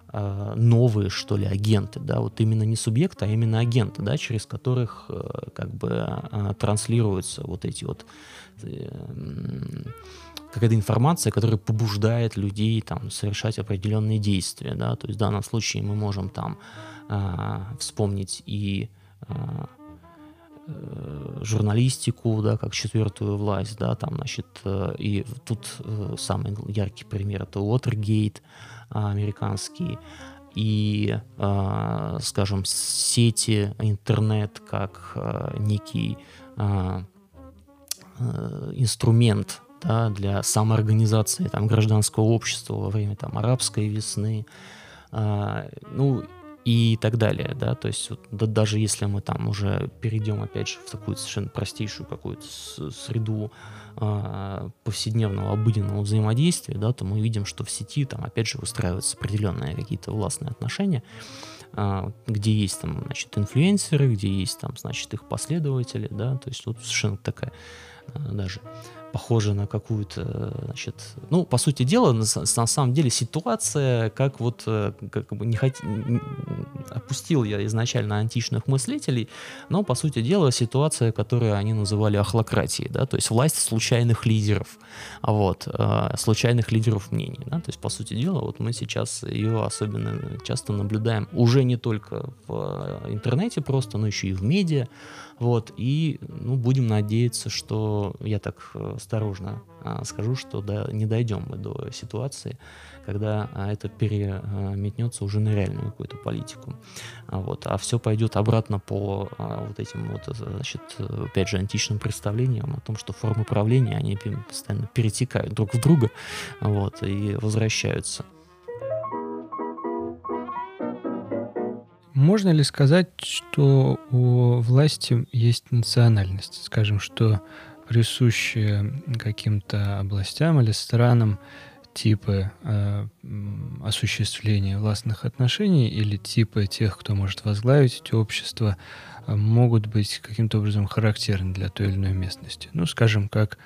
а, новые, что ли, агенты, да, вот именно не субъекты, а именно агенты, да, через которых а, как бы а, транслируются вот эти вот э, какая-то информация, которая побуждает людей там совершать определенные действия, да, то есть в данном случае мы можем там э, вспомнить и э, журналистику, да, как четвертую власть, да, там, значит, и тут самый яркий пример это Уотергейт американский, и, скажем, сети, интернет как некий инструмент да, для самоорганизации там, гражданского общества во время там, арабской весны, а, ну и так далее, да, то есть вот, да, даже если мы там уже перейдем опять же в такую совершенно простейшую какую-то среду а, повседневного обыденного взаимодействия, да, то мы видим, что в сети там опять же выстраиваются определенные какие-то властные отношения, а, где есть там, значит, инфлюенсеры, где есть там, значит, их последователи, да, то есть вот совершенно такая а, даже похоже на какую-то, значит, ну, по сути дела, на, на самом деле ситуация, как вот, э, как бы не хот... опустил я изначально античных мыслителей, но, по сути дела, ситуация, которую они называли ахлократией, да, то есть власть случайных лидеров, вот, э, случайных лидеров мнений, да, то есть, по сути дела, вот мы сейчас ее особенно часто наблюдаем уже не только в э, интернете просто, но еще и в медиа, вот, и ну, будем надеяться, что я так э, осторожно а, скажу, что да, не дойдем мы до ситуации, когда а, это переметнется уже на реальную какую-то политику. А, вот, а все пойдет обратно по вот этим вот, значит, опять же, античным представлениям о том, что формы правления, они постоянно перетекают друг в друга, вот, и возвращаются. Можно ли сказать, что у власти есть национальность? Скажем, что присущие каким-то областям или странам типы э, осуществления властных отношений или типы тех, кто может возглавить эти общества, э, могут быть каким-то образом характерны для той или иной местности. Ну, скажем, как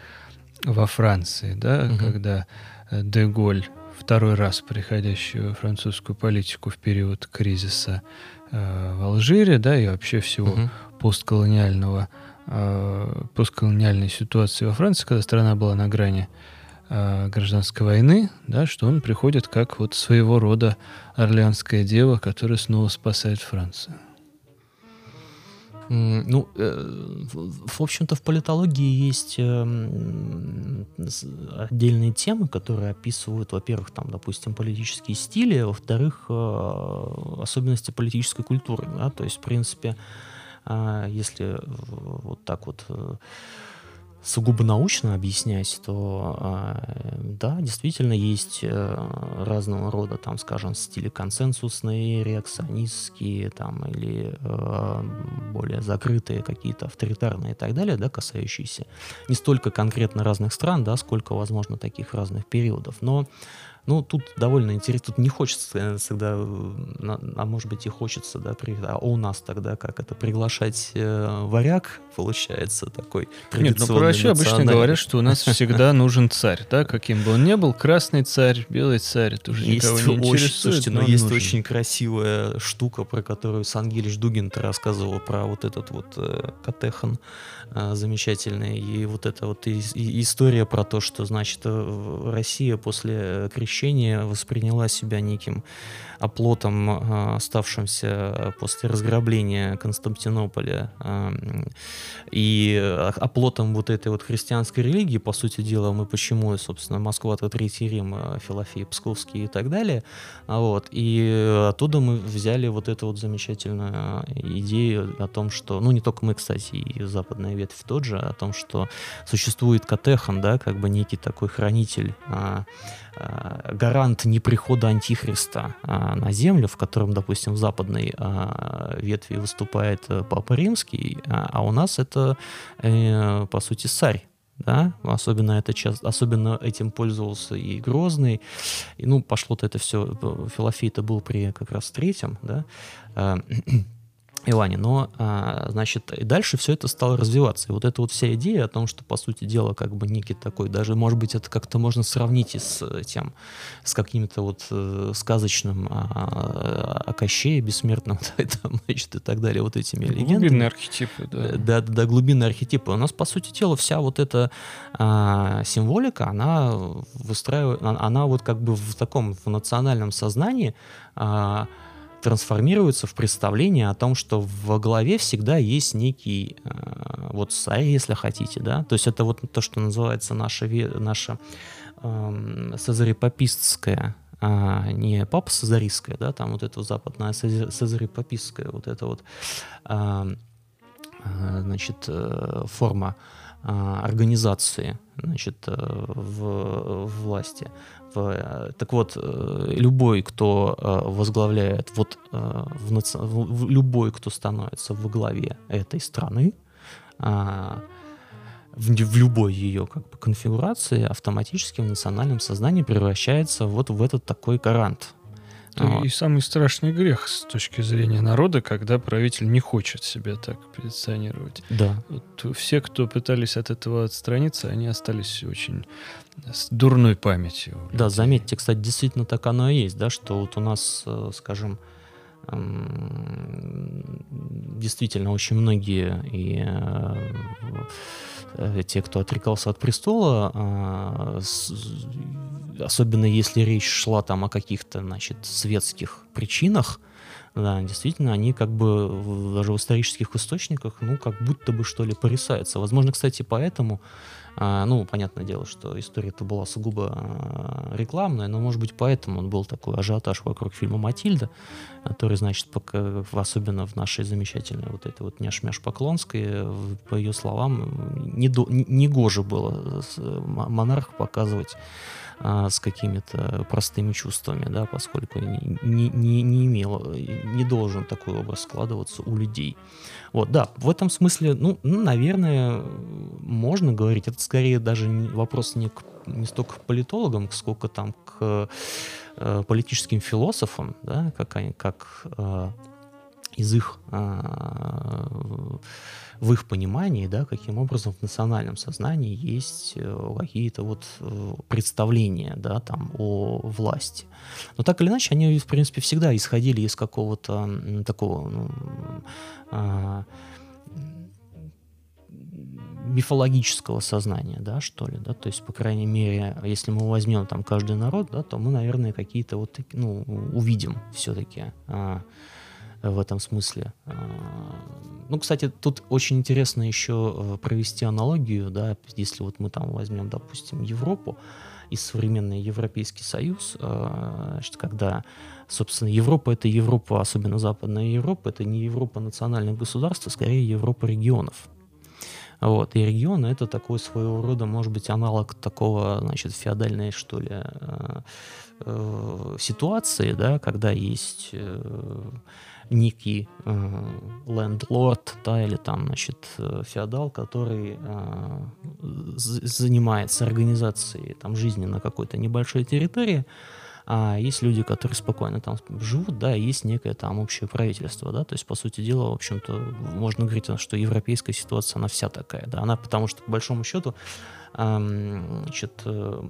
во Франции, да, угу. когда э, Деголь, второй раз приходящий в французскую политику в период кризиса, Э, в Алжире, да, и вообще всего угу. постколониального, э, постколониальной ситуации во Франции, когда страна была на грани э, гражданской войны, да, что он приходит как вот своего рода орлеанская дева, которая снова спасает Францию. Ну, э, в общем-то, в политологии есть эм, отдельные темы, которые описывают, во-первых, там, допустим, политические стили, во-вторых, э, особенности политической культуры. Да? То есть, в принципе, а, если вот так вот э, сугубо научно объяснять, то э, да, действительно есть э, разного рода, там, скажем, стили консенсусные, реакционистские, там, или э, более закрытые какие-то авторитарные и так далее, да, касающиеся не столько конкретно разных стран, да, сколько, возможно, таких разных периодов. Но ну, тут довольно интересно, тут не хочется всегда, а может быть и хочется, да, при, а у нас тогда как это, приглашать э, варяг, получается, такой Нет, ну вообще обычно говорят, что у нас всегда нужен царь, да, каким бы он ни был, красный царь, белый царь, это уже есть никого не очень, Слушайте, но, но есть нужен. очень красивая штука, про которую Сангелич Дугин рассказывал, про вот этот вот э, Катехан э, замечательный, и вот эта вот и, и история про то, что, значит, э, Россия после э, крещения восприняла себя неким оплотом, а, оставшимся после разграбления Константинополя а, и оплотом вот этой вот христианской религии, по сути дела, мы почему, собственно, Москва это Третий Рим, а, Филофей Псковский и так далее, вот, и оттуда мы взяли вот эту вот замечательную идею о том, что, ну, не только мы, кстати, и западная ветвь тот же, о том, что существует Катехан, да, как бы некий такой хранитель Э, гарант неприхода антихриста э, на землю, в котором, допустим, в западной э, ветви выступает Папа Римский, а у нас это, по сути, царь да, особенно это часто, особенно этим пользовался и Грозный, и, ну, пошло-то это все, Филофей это был при как раз третьем, да, Иване. Но, а, значит, и дальше все это стало развиваться. И вот эта вот вся идея о том, что, по сути дела, как бы некий такой, даже, может быть, это как-то можно сравнить и с тем, с каким-то вот э, сказочным а, о Кощее бессмертном, да, и, там, значит, и так далее, вот этими легендами. Глубинные архетипы, да. Э, да, да, глубинные архетипы. У нас, по сути дела, вся вот эта а, символика, она выстраивает, она вот как бы в таком, в национальном сознании а, трансформируется в представление о том, что в голове всегда есть некий э, вот царь, если хотите, да, то есть это вот то, что называется наша, наша э, сазарипопистская а не папа сазаристская, да, там вот это западная сазарипопистская вот это вот, а, а, значит, э, форма а, организации, значит, э, в, в власти. Э, так вот, э, любой, кто э, возглавляет, вот в, наци... любой, кто становится во главе этой страны, а, в, в любой ее как бы, конфигурации автоматически в национальном сознании превращается вот в этот такой гарант это и самый страшный грех с точки зрения народа, когда правитель не хочет себя так позиционировать. Да. Вот все, кто пытались от этого отстраниться, они остались очень с дурной памятью. Да, заметьте, кстати, действительно так оно и есть, да, что вот у нас, э, скажем, действительно очень многие и э, те, кто отрекался от престола, а, особенно если речь шла там о каких-то, значит, светских причинах, да, действительно, они как бы даже в исторических источниках, ну, как будто бы, что ли, порисаются. Возможно, кстати, поэтому ну, понятное дело, что история-то была сугубо а, рекламная, но, может быть, поэтому он был такой ажиотаж вокруг фильма «Матильда», который, значит, пока, особенно в нашей замечательной вот этой вот няшмяш Поклонской, по ее словам, не, до, не, не гоже было монарх показывать а, с какими-то простыми чувствами, да, поскольку не, не, не имел, не должен такой образ складываться у людей. Вот, да, в этом смысле, ну, наверное, можно говорить, это скорее даже вопрос не, к, не столько к политологам, сколько там к э, политическим философам, да, как, они, как э, из их э, в их понимании, да, каким образом в национальном сознании есть э, какие-то вот э, представления, да, там, о власти. Но так или иначе, они, в принципе, всегда исходили из какого-то такого, ну, а, мифологического сознания, да, что ли, да, то есть, по крайней мере, если мы возьмем там каждый народ, да, то мы, наверное, какие-то вот, ну, увидим все-таки а, в этом смысле. А, ну, кстати, тут очень интересно еще э, провести аналогию, да, если вот мы там возьмем, допустим, Европу и современный Европейский Союз, а, значит, когда, собственно, Европа — это Европа, особенно Западная Европа, это не Европа национальных государств, а скорее Европа регионов. Вот, и регионы это такой своего рода, может быть, аналог такого, значит, феодальной, что ли, э, э, ситуации, да, когда есть некий э, лендлорд, да, или там, значит, э, феодал, который э, занимается организацией там жизни на какой-то небольшой территории, а есть люди, которые спокойно там живут, да, и есть некое там общее правительство, да, то есть, по сути дела, в общем-то, можно говорить, что европейская ситуация, она вся такая, да, она потому что, по большому счету, значит, э,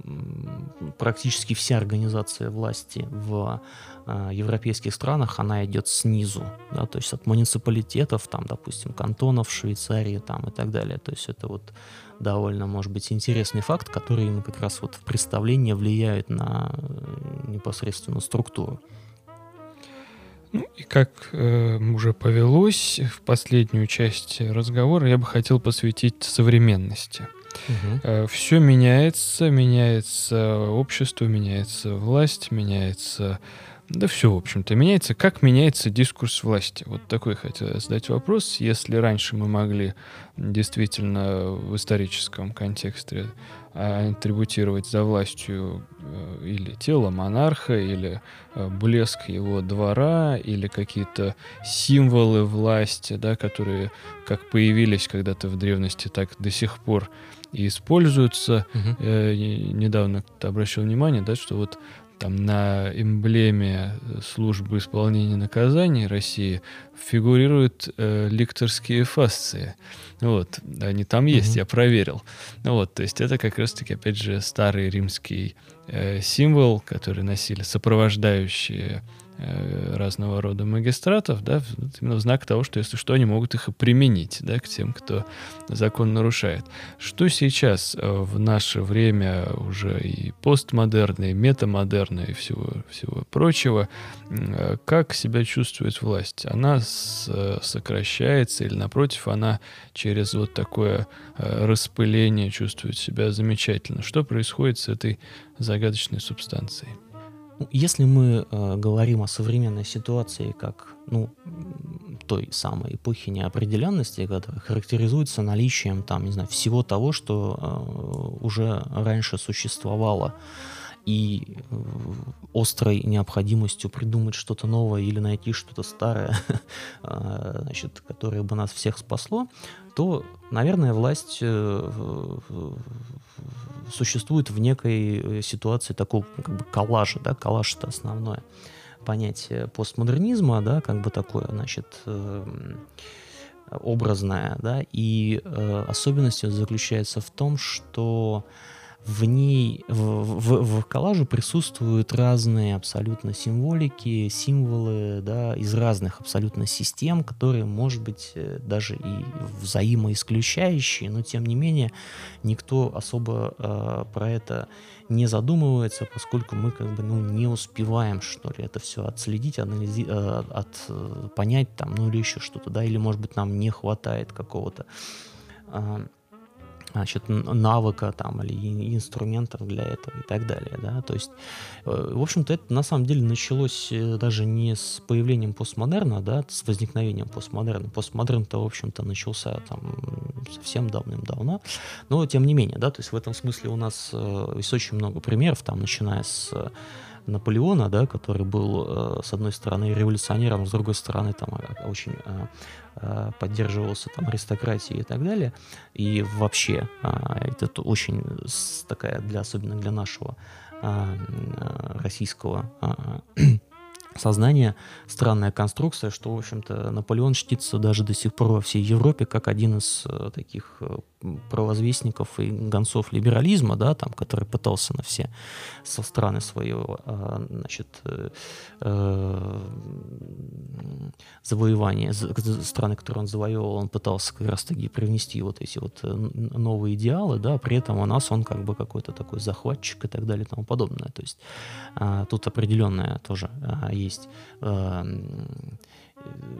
практически вся организация власти в э, европейских странах, она идет снизу, да, то есть от муниципалитетов, там, допустим, кантонов, Швейцарии, там и так далее, то есть это вот довольно, может быть, интересный факт, который ну, как раз вот в представлении влияет на э, непосредственно структуру. Ну и как э, уже повелось в последнюю часть разговора, я бы хотел посвятить современности. Угу. Э, Все меняется, меняется общество, меняется власть, меняется Да все, в общем-то, меняется. Как меняется дискурс власти? Вот такой хотел задать вопрос. Если раньше мы могли действительно в историческом контексте атрибутировать за властью э, или тело монарха, или э, блеск его двора, или какие-то символы власти, да, которые как появились когда-то в древности, так до сих пор и используются. Угу. Я недавно обращал внимание, да, что вот там на эмблеме службы исполнения наказаний России фигурируют э, ликторские фасции. Вот, они там есть, mm-hmm. я проверил. Вот, то есть это как раз-таки, опять же, старый римский э, символ, который носили сопровождающие Э, разного рода магистратов, да, именно в знак того, что если что, они могут их и применить, да, к тем, кто закон нарушает. Что сейчас э, в наше время уже и постмодерна, и метамодерна, и всего, всего прочего, э, как себя чувствует власть? Она сокращается или, напротив, она через вот такое распыление чувствует себя замечательно? Что происходит с этой загадочной субстанцией? Ну, если мы э, говорим о современной ситуации как ну, той самой эпохи неопределенности, которая характеризуется наличием там, не знаю, всего того, что э, уже раньше существовало, и э, острой необходимостью придумать что-то новое или найти что-то старое, э, значит, которое бы нас всех спасло, то, наверное, власть э, существует в некой ситуации такого как бы коллажа, да, коллаж это основное понятие постмодернизма, да, как бы такое, значит, образное, да, и особенность заключается в том, что в ней, в, в, в коллаже присутствуют разные абсолютно символики, символы, да, из разных абсолютно систем, которые, может быть, э, даже и взаимоисключающие, но тем не менее никто особо э, про это не задумывается, поскольку мы как бы ну, не успеваем, что ли, это все отследить, анализи- э, от, э, понять там, ну или еще что-то, да, или, может быть, нам не хватает какого-то э, значит, навыка там, или инструментов для этого и так далее. Да? То есть, э, в общем-то, это на самом деле началось э, даже не с появлением постмодерна, да, с возникновением постмодерна. Постмодерн-то, в общем-то, начался там совсем давным-давно. Но, тем не менее, да, то есть в этом смысле у нас э, есть очень много примеров, там, начиная с Наполеона, да, который был, с одной стороны, революционером, с другой стороны, там, очень Э, поддерживался там аристократией и так далее. И вообще а, это очень такая для особенно для нашего а, российского а, сознания странная конструкция, что, в общем-то, Наполеон чтится даже до сих пор во всей Европе как один из э, таких э, провозвестников и гонцов либерализма, да, там, который пытался на все со страны своего, а, значит, э, завоевания, страны, которые он завоевывал, он пытался как раз-таки привнести вот эти вот новые идеалы, да, при этом у нас он как бы какой-то такой захватчик и так далее и тому подобное. То есть а, тут определенная тоже а, есть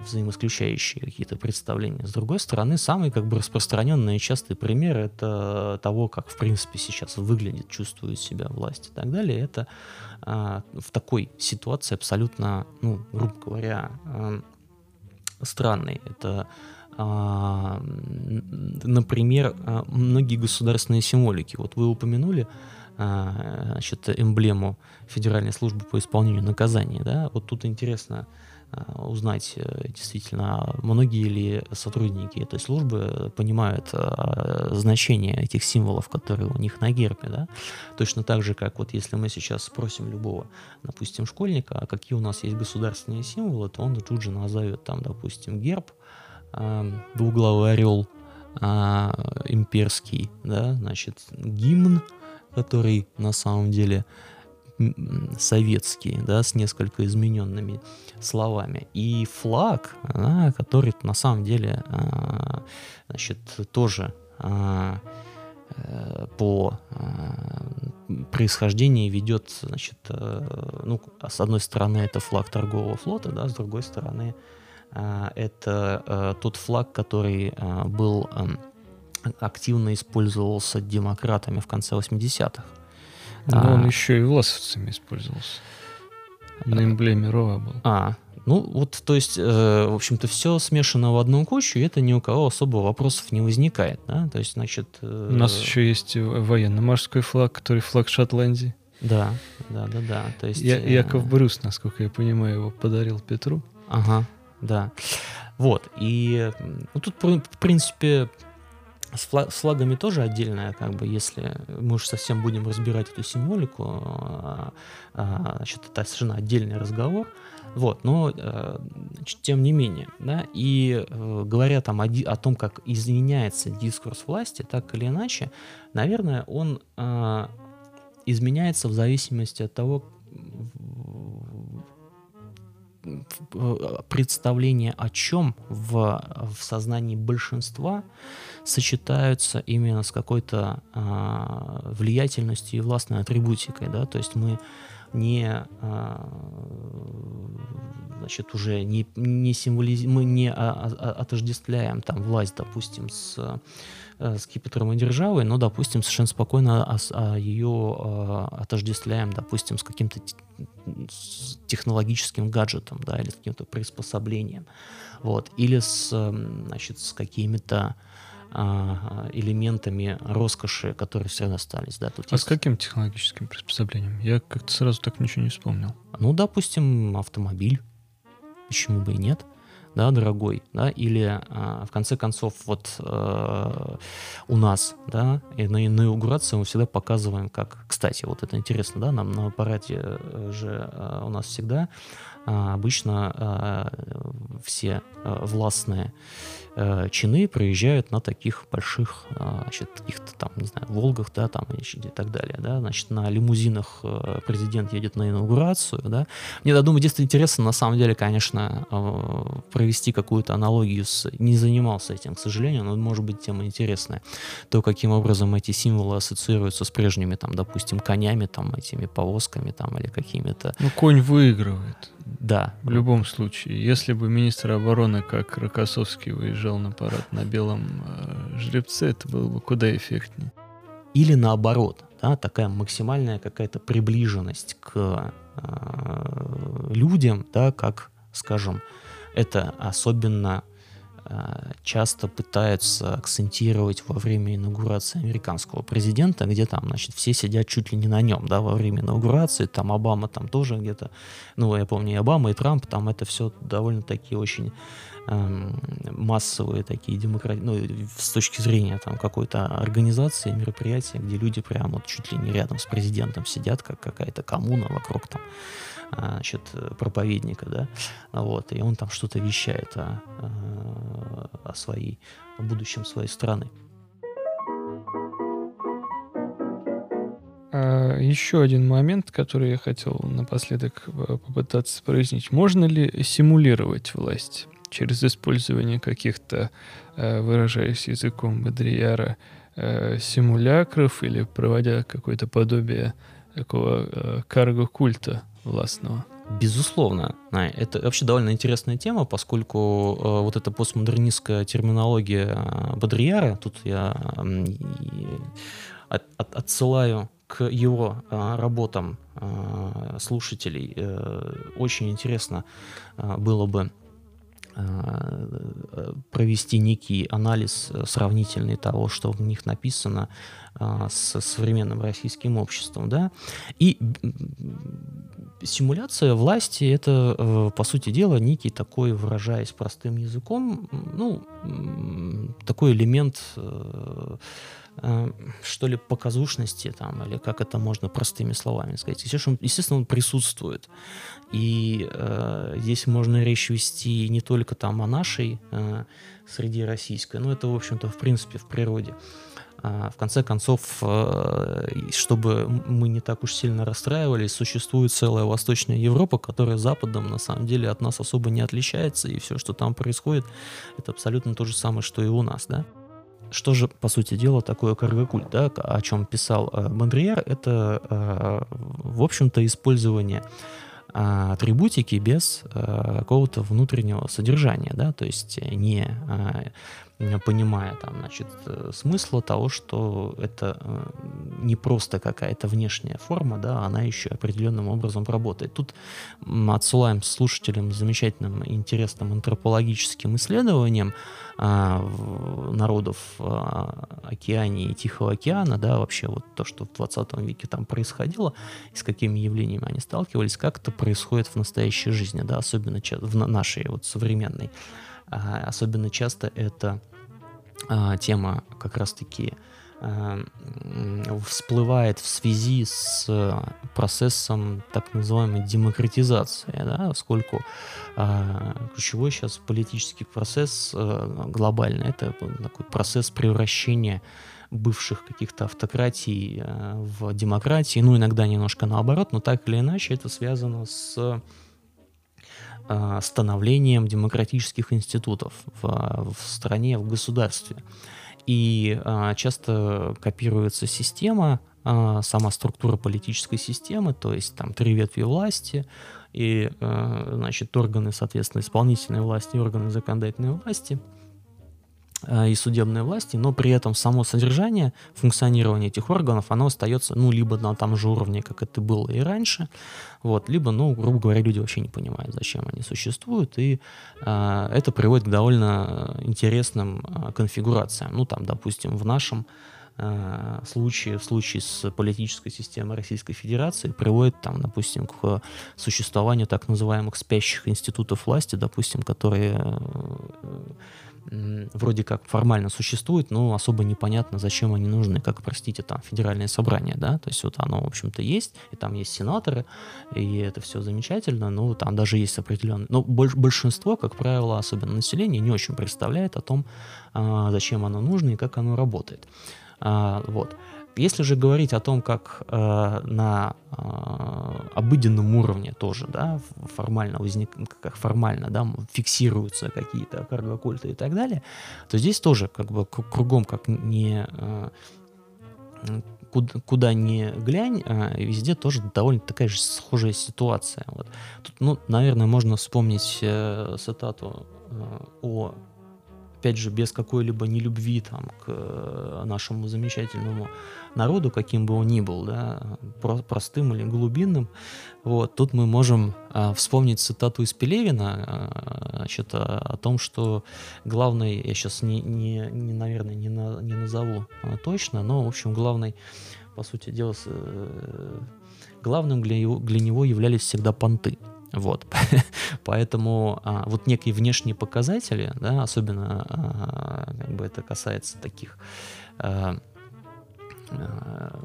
взаимоисключающие какие-то представления. С другой стороны, самый как бы распространенный и частый пример это того, как в принципе сейчас выглядит, чувствует себя власть и так далее. Это а, в такой ситуации абсолютно, ну, грубо говоря, а, странный. Это а, например, а, многие государственные символики. Вот вы упомянули значит, эмблему Федеральной службы по исполнению наказаний. Да? Вот тут интересно, Э, узнать э, действительно, многие ли сотрудники этой службы понимают э, значение этих символов, которые у них на гербе, да? Точно так же, как вот если мы сейчас спросим любого, допустим, школьника, а какие у нас есть государственные символы, то он тут же назовет там, допустим, герб, двуглавый орел, имперский, да, значит, гимн, который на самом деле советские, да, с несколько измененными словами. И флаг, да, который на самом деле, а, значит, тоже а, э, по а, происхождению ведет, значит, э, ну, с одной стороны это флаг торгового флота, да, с другой стороны это э, тот флаг, который был активно использовался демократами в конце 80-х. Но а, он еще и власовцами использовался. На эмблеме РОА был. А, ну вот, то есть, э, в общем-то, все смешано в одну кучу, и это ни у кого особо вопросов не возникает, да, то есть, значит... Э, У нас еще есть военно-морской флаг, который флаг Шотландии. Да, да, да, да, то есть... Я, э, Яков Брюс, насколько я понимаю, его подарил Петру. Ага, да. Вот, и ну, тут, в принципе, с, флаг, с флагами тоже отдельная, как бы, если мы уж совсем будем разбирать эту символику, а, а, значит, это совершенно отдельный разговор. Вот, но э, тем не менее, да, и э, говоря там о, о том, как изменяется дискурс власти, так или иначе, наверное, он э, изменяется в зависимости от того, представление о чем в, в сознании большинства сочетаются именно с какой-то э, влиятельностью и властной атрибутикой, да, то есть мы не э, значит уже не не символиз мы не отождествляем там власть, допустим, с э, скипетром и державой, но, допустим, совершенно спокойно а, ее а, отождествляем, допустим, с каким-то технологическим гаджетом, да, или с каким-то приспособлением, вот, или с, значит, с какими-то а, элементами роскоши, которые все равно остались. Да, тут а есть... с каким технологическим приспособлением? Я как-то сразу так ничего не вспомнил. Ну, допустим, автомобиль. Почему бы и нет? Да, дорогой, да, или а, в конце концов вот а, у нас, да, и на инаугурации мы всегда показываем, как, кстати, вот это интересно, да, нам на аппарате э, же а, у нас всегда обычно а, все а, властные э, чины проезжают на таких больших, э, значит, каких-то там, не знаю, Волгах, да, там и так далее, да, значит, на лимузинах э, президент едет на инаугурацию, да. Мне, я думаю, действительно интересно, на самом деле, конечно, э, провести какую-то аналогию с... Не занимался этим, к сожалению, но может быть тема интересная. То, каким образом эти символы ассоциируются с прежними, там, допустим, конями, там, этими повозками, там, или какими-то... Ну, конь выигрывает. Да. В любом случае. Если бы министр обороны, как Рокоссовский, выезжал на парад на белом э, жеребце, это было бы куда эффектнее. Или наоборот, да, такая максимальная какая-то приближенность к э, людям, да, как, скажем, это особенно часто пытаются акцентировать во время инаугурации американского президента, где там, значит, все сидят чуть ли не на нем, да, во время инаугурации, там Обама там тоже где-то, ну, я помню, и Обама, и Трамп, там это все довольно-таки очень эм, массовые такие демократи... ну, с точки зрения там какой-то организации, мероприятия, где люди прямо вот чуть ли не рядом с президентом сидят, как какая-то коммуна вокруг там. а, значит, проповедника, да, вот, и он там что-то вещает о, о своей, о будущем своей страны. А еще один момент, который я хотел напоследок э, попытаться прояснить. Можно ли симулировать власть через использование каких-то, э, выражаясь языком Бодрияра, э, симулякров или проводя какое-то подобие такого карго-культа властного. Безусловно. Это вообще довольно интересная тема, поскольку э, вот эта постмодернистская терминология э, Бодрияра, тут я э, от, от, отсылаю к его э, работам э, слушателей. Э, очень интересно э, было бы провести некий анализ э, сравнительный того, что в них написано э, с современным российским обществом, да, и симуляция власти это, по сути дела, некий такой, выражаясь простым языком, ну, такой элемент Э, что ли, показушности, там, или как это можно простыми словами сказать. Естественно, он присутствует. И э, здесь можно речь вести не только там о нашей э, среде российской, но это, в общем-то, в принципе, в природе. А, в конце концов, э, чтобы мы не так уж сильно расстраивались, существует целая Восточная Европа, которая Западом на самом деле от нас особо не отличается, и все, что там происходит, это абсолютно то же самое, что и у нас, да. Что же, по сути дела, такое каргокульт, да, о чем писал э, Бондриер, это, э, в общем-то, использование а, атрибутики без а, какого-то внутреннего содержания, да, то есть не а, понимая там, значит, э, смысла того, что это э, не просто какая-то внешняя форма, да, она еще определенным образом работает. Тут отсылаем слушателям замечательным интересным антропологическим исследованием народов Океании и Тихого океана, да, вообще вот то, что в 20 веке там происходило, и с какими явлениями они сталкивались, как это происходит в настоящей жизни, да, особенно в нашей вот современной. А, особенно часто это а, тема как раз-таки а, всплывает в связи с процессом так называемой демократизации, да, поскольку ключевой сейчас политический процесс глобальный, это такой процесс превращения бывших каких-то автократий в демократии, ну иногда немножко наоборот, но так или иначе это связано с а, становлением демократических институтов в, в стране, в государстве. И а, часто копируется система, а, сама структура политической системы, то есть там три ветви власти, и, а, значит, органы, соответственно, исполнительной власти и органы законодательной власти – и судебной власти, но при этом само содержание функционирования этих органов, оно остается, ну, либо на том же уровне, как это было и раньше, вот, либо, ну, грубо говоря, люди вообще не понимают, зачем они существуют, и э, это приводит к довольно интересным э, конфигурациям. Ну, там, допустим, в нашем э, случае, в случае с политической системой Российской Федерации, приводит, там, допустим, к существованию так называемых спящих институтов власти, допустим, которые э, вроде как формально существует, но особо непонятно, зачем они нужны, как, простите, там, федеральное собрание, да, то есть вот оно, в общем-то, есть, и там есть сенаторы, и это все замечательно, но там даже есть определенные, но большинство, как правило, особенно население, не очень представляет о том, а, зачем оно нужно и как оно работает. А, вот. Если же говорить о том, как э, на э, обыденном уровне тоже, да, формально возник, как формально, да, фиксируются какие-то каргокульты и так далее, то здесь тоже как бы кругом как не э, куда, куда ни глянь, э, везде тоже довольно такая же схожая ситуация. Вот. Тут, ну, наверное, можно вспомнить э, цитату э, о опять же, без какой-либо нелюбви там, к э, нашему замечательному народу, каким бы он ни был, да, простым или глубинным. Вот, тут мы можем а, вспомнить цитату из Пелевина а, значит, о, том, что главный, я сейчас, не, не, не, наверное, не, на, не назову точно, но, в общем, главный, по сути дела, э, главным для, его, для него являлись всегда понты. Вот. Поэтому а, вот некие внешние показатели, да, особенно а, как бы это касается таких а, а,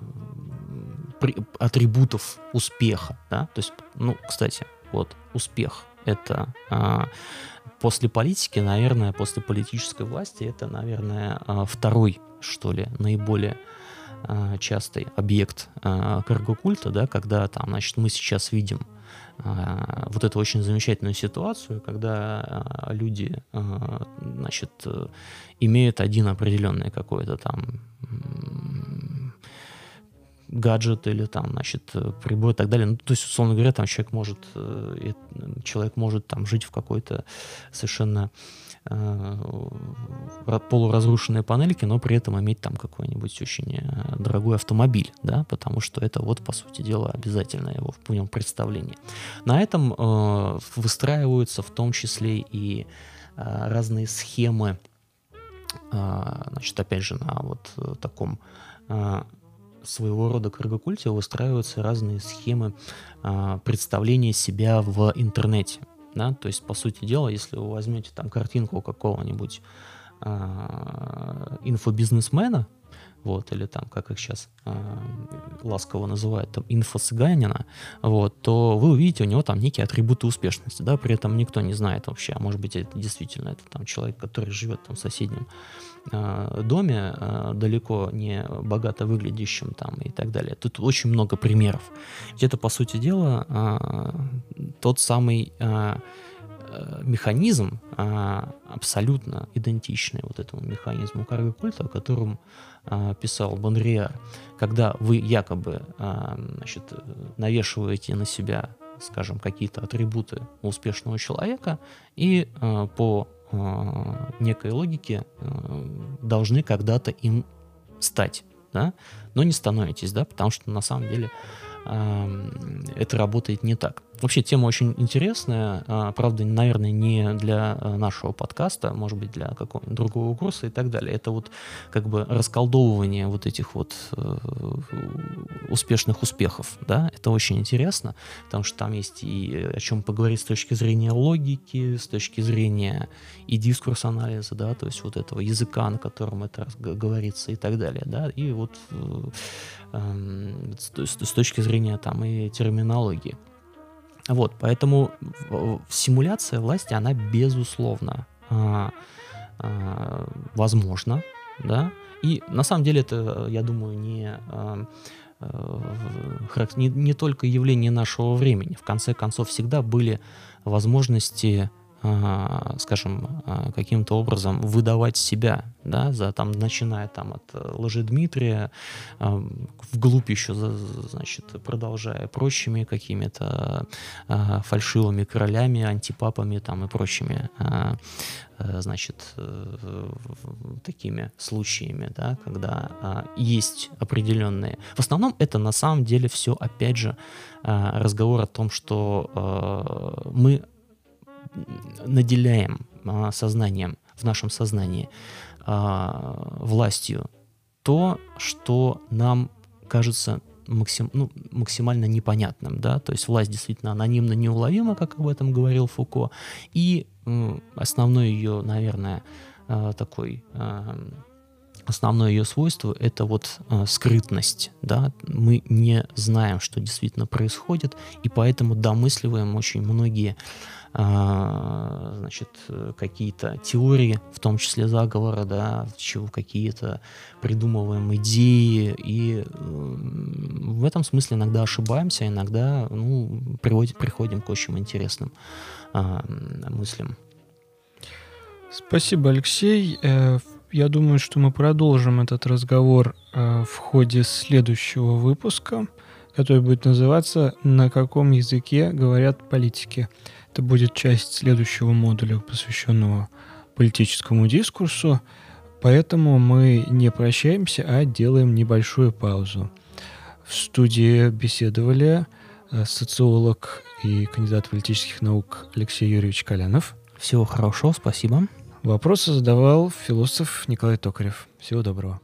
при, атрибутов успеха, да, то есть, ну, кстати, вот успех это а, после политики, наверное, после политической власти это, наверное, а, второй, что ли, наиболее а, частый объект а, каргокульта, да, когда там, значит, мы сейчас видим вот эту очень замечательную ситуацию, когда а, люди, а, значит, имеют один определенный какой-то там гаджет или там, значит, прибор и так далее. Ну, то есть, условно говоря, там человек может, э, человек может там жить в какой-то совершенно Э, полуразрушенные панельки, но при этом иметь там какой-нибудь очень э, дорогой автомобиль, да, потому что это вот, по сути дела, обязательно его в нем представлении. На этом э, выстраиваются в том числе и э, разные схемы, э, значит, опять же, на вот э, таком э, своего рода кругокульте выстраиваются разные схемы э, представления себя в интернете да, то есть, по сути дела, если вы возьмете там картинку какого-нибудь э, инфобизнесмена, вот, или там, как их сейчас э, ласково называют, там, инфо-цыганина, вот, то вы увидите у него там некие атрибуты успешности, да, при этом никто не знает вообще, а может быть, это действительно это там человек, который живет там в соседнем э, доме, э, далеко не богато выглядящим там и так далее. Тут очень много примеров. Ведь это, по сути дела, э, тот самый э, механизм, э, абсолютно идентичный вот этому механизму карго-культа, о котором а, писал Бонриар, когда вы якобы а, значит, навешиваете на себя скажем, какие-то атрибуты успешного человека и э, по некой логике должны когда-то им стать, да, но не становитесь, да, потому что на самом деле это работает не так. Вообще тема очень интересная, а, правда, наверное, не для а, нашего подкаста, может быть, для какого-нибудь другого курса и так далее. Это вот как бы расколдовывание вот этих вот э, успешных успехов, да, это очень интересно, потому что там есть и о чем поговорить с точки зрения логики, с точки зрения и дискурс анализа, да, то есть вот этого языка, на котором это говорится и так далее, да, и вот э, эм, с точки зрения там и терминологии. Вот, поэтому симуляция власти, она безусловно а, а, возможна, да, и на самом деле это, я думаю, не, а, не, не только явление нашего времени. В конце концов, всегда были возможности скажем, а, каким-то образом выдавать себя, да, за там, начиная там от э, лжи Дмитрия, а, вглубь еще, значит, продолжая прочими какими-то фальшивыми королями, антипапами там и прочими, э, значит, э, такими случаями, да, когда есть определенные... В основном это на самом деле все, опять же, разговор о том, что мы наделяем а, сознанием, в нашем сознании а, властью то, что нам кажется максим, ну, максимально непонятным, да, то есть власть действительно анонимно неуловима, как об этом говорил Фуко, и основной ее, наверное, э, такой основное ее свойство это вот скрытность, да, мы не знаем, что действительно происходит, и поэтому домысливаем очень многие а, значит, какие-то теории, в том числе заговора, да, чего какие-то придумываем идеи, и в этом смысле иногда ошибаемся, иногда ну, приводим, приходим к очень интересным а, мыслям. Спасибо, Алексей. Э, я думаю, что мы продолжим этот разговор э, в ходе следующего выпуска, который будет называться «На каком языке говорят политики?». Это будет часть следующего модуля, посвященного политическому дискурсу. Поэтому мы не прощаемся, а делаем небольшую паузу. В студии беседовали э, социолог и кандидат политических наук Алексей Юрьевич Колянов. Всего хорошего, спасибо. Вопросы задавал философ Николай Токарев. Всего доброго.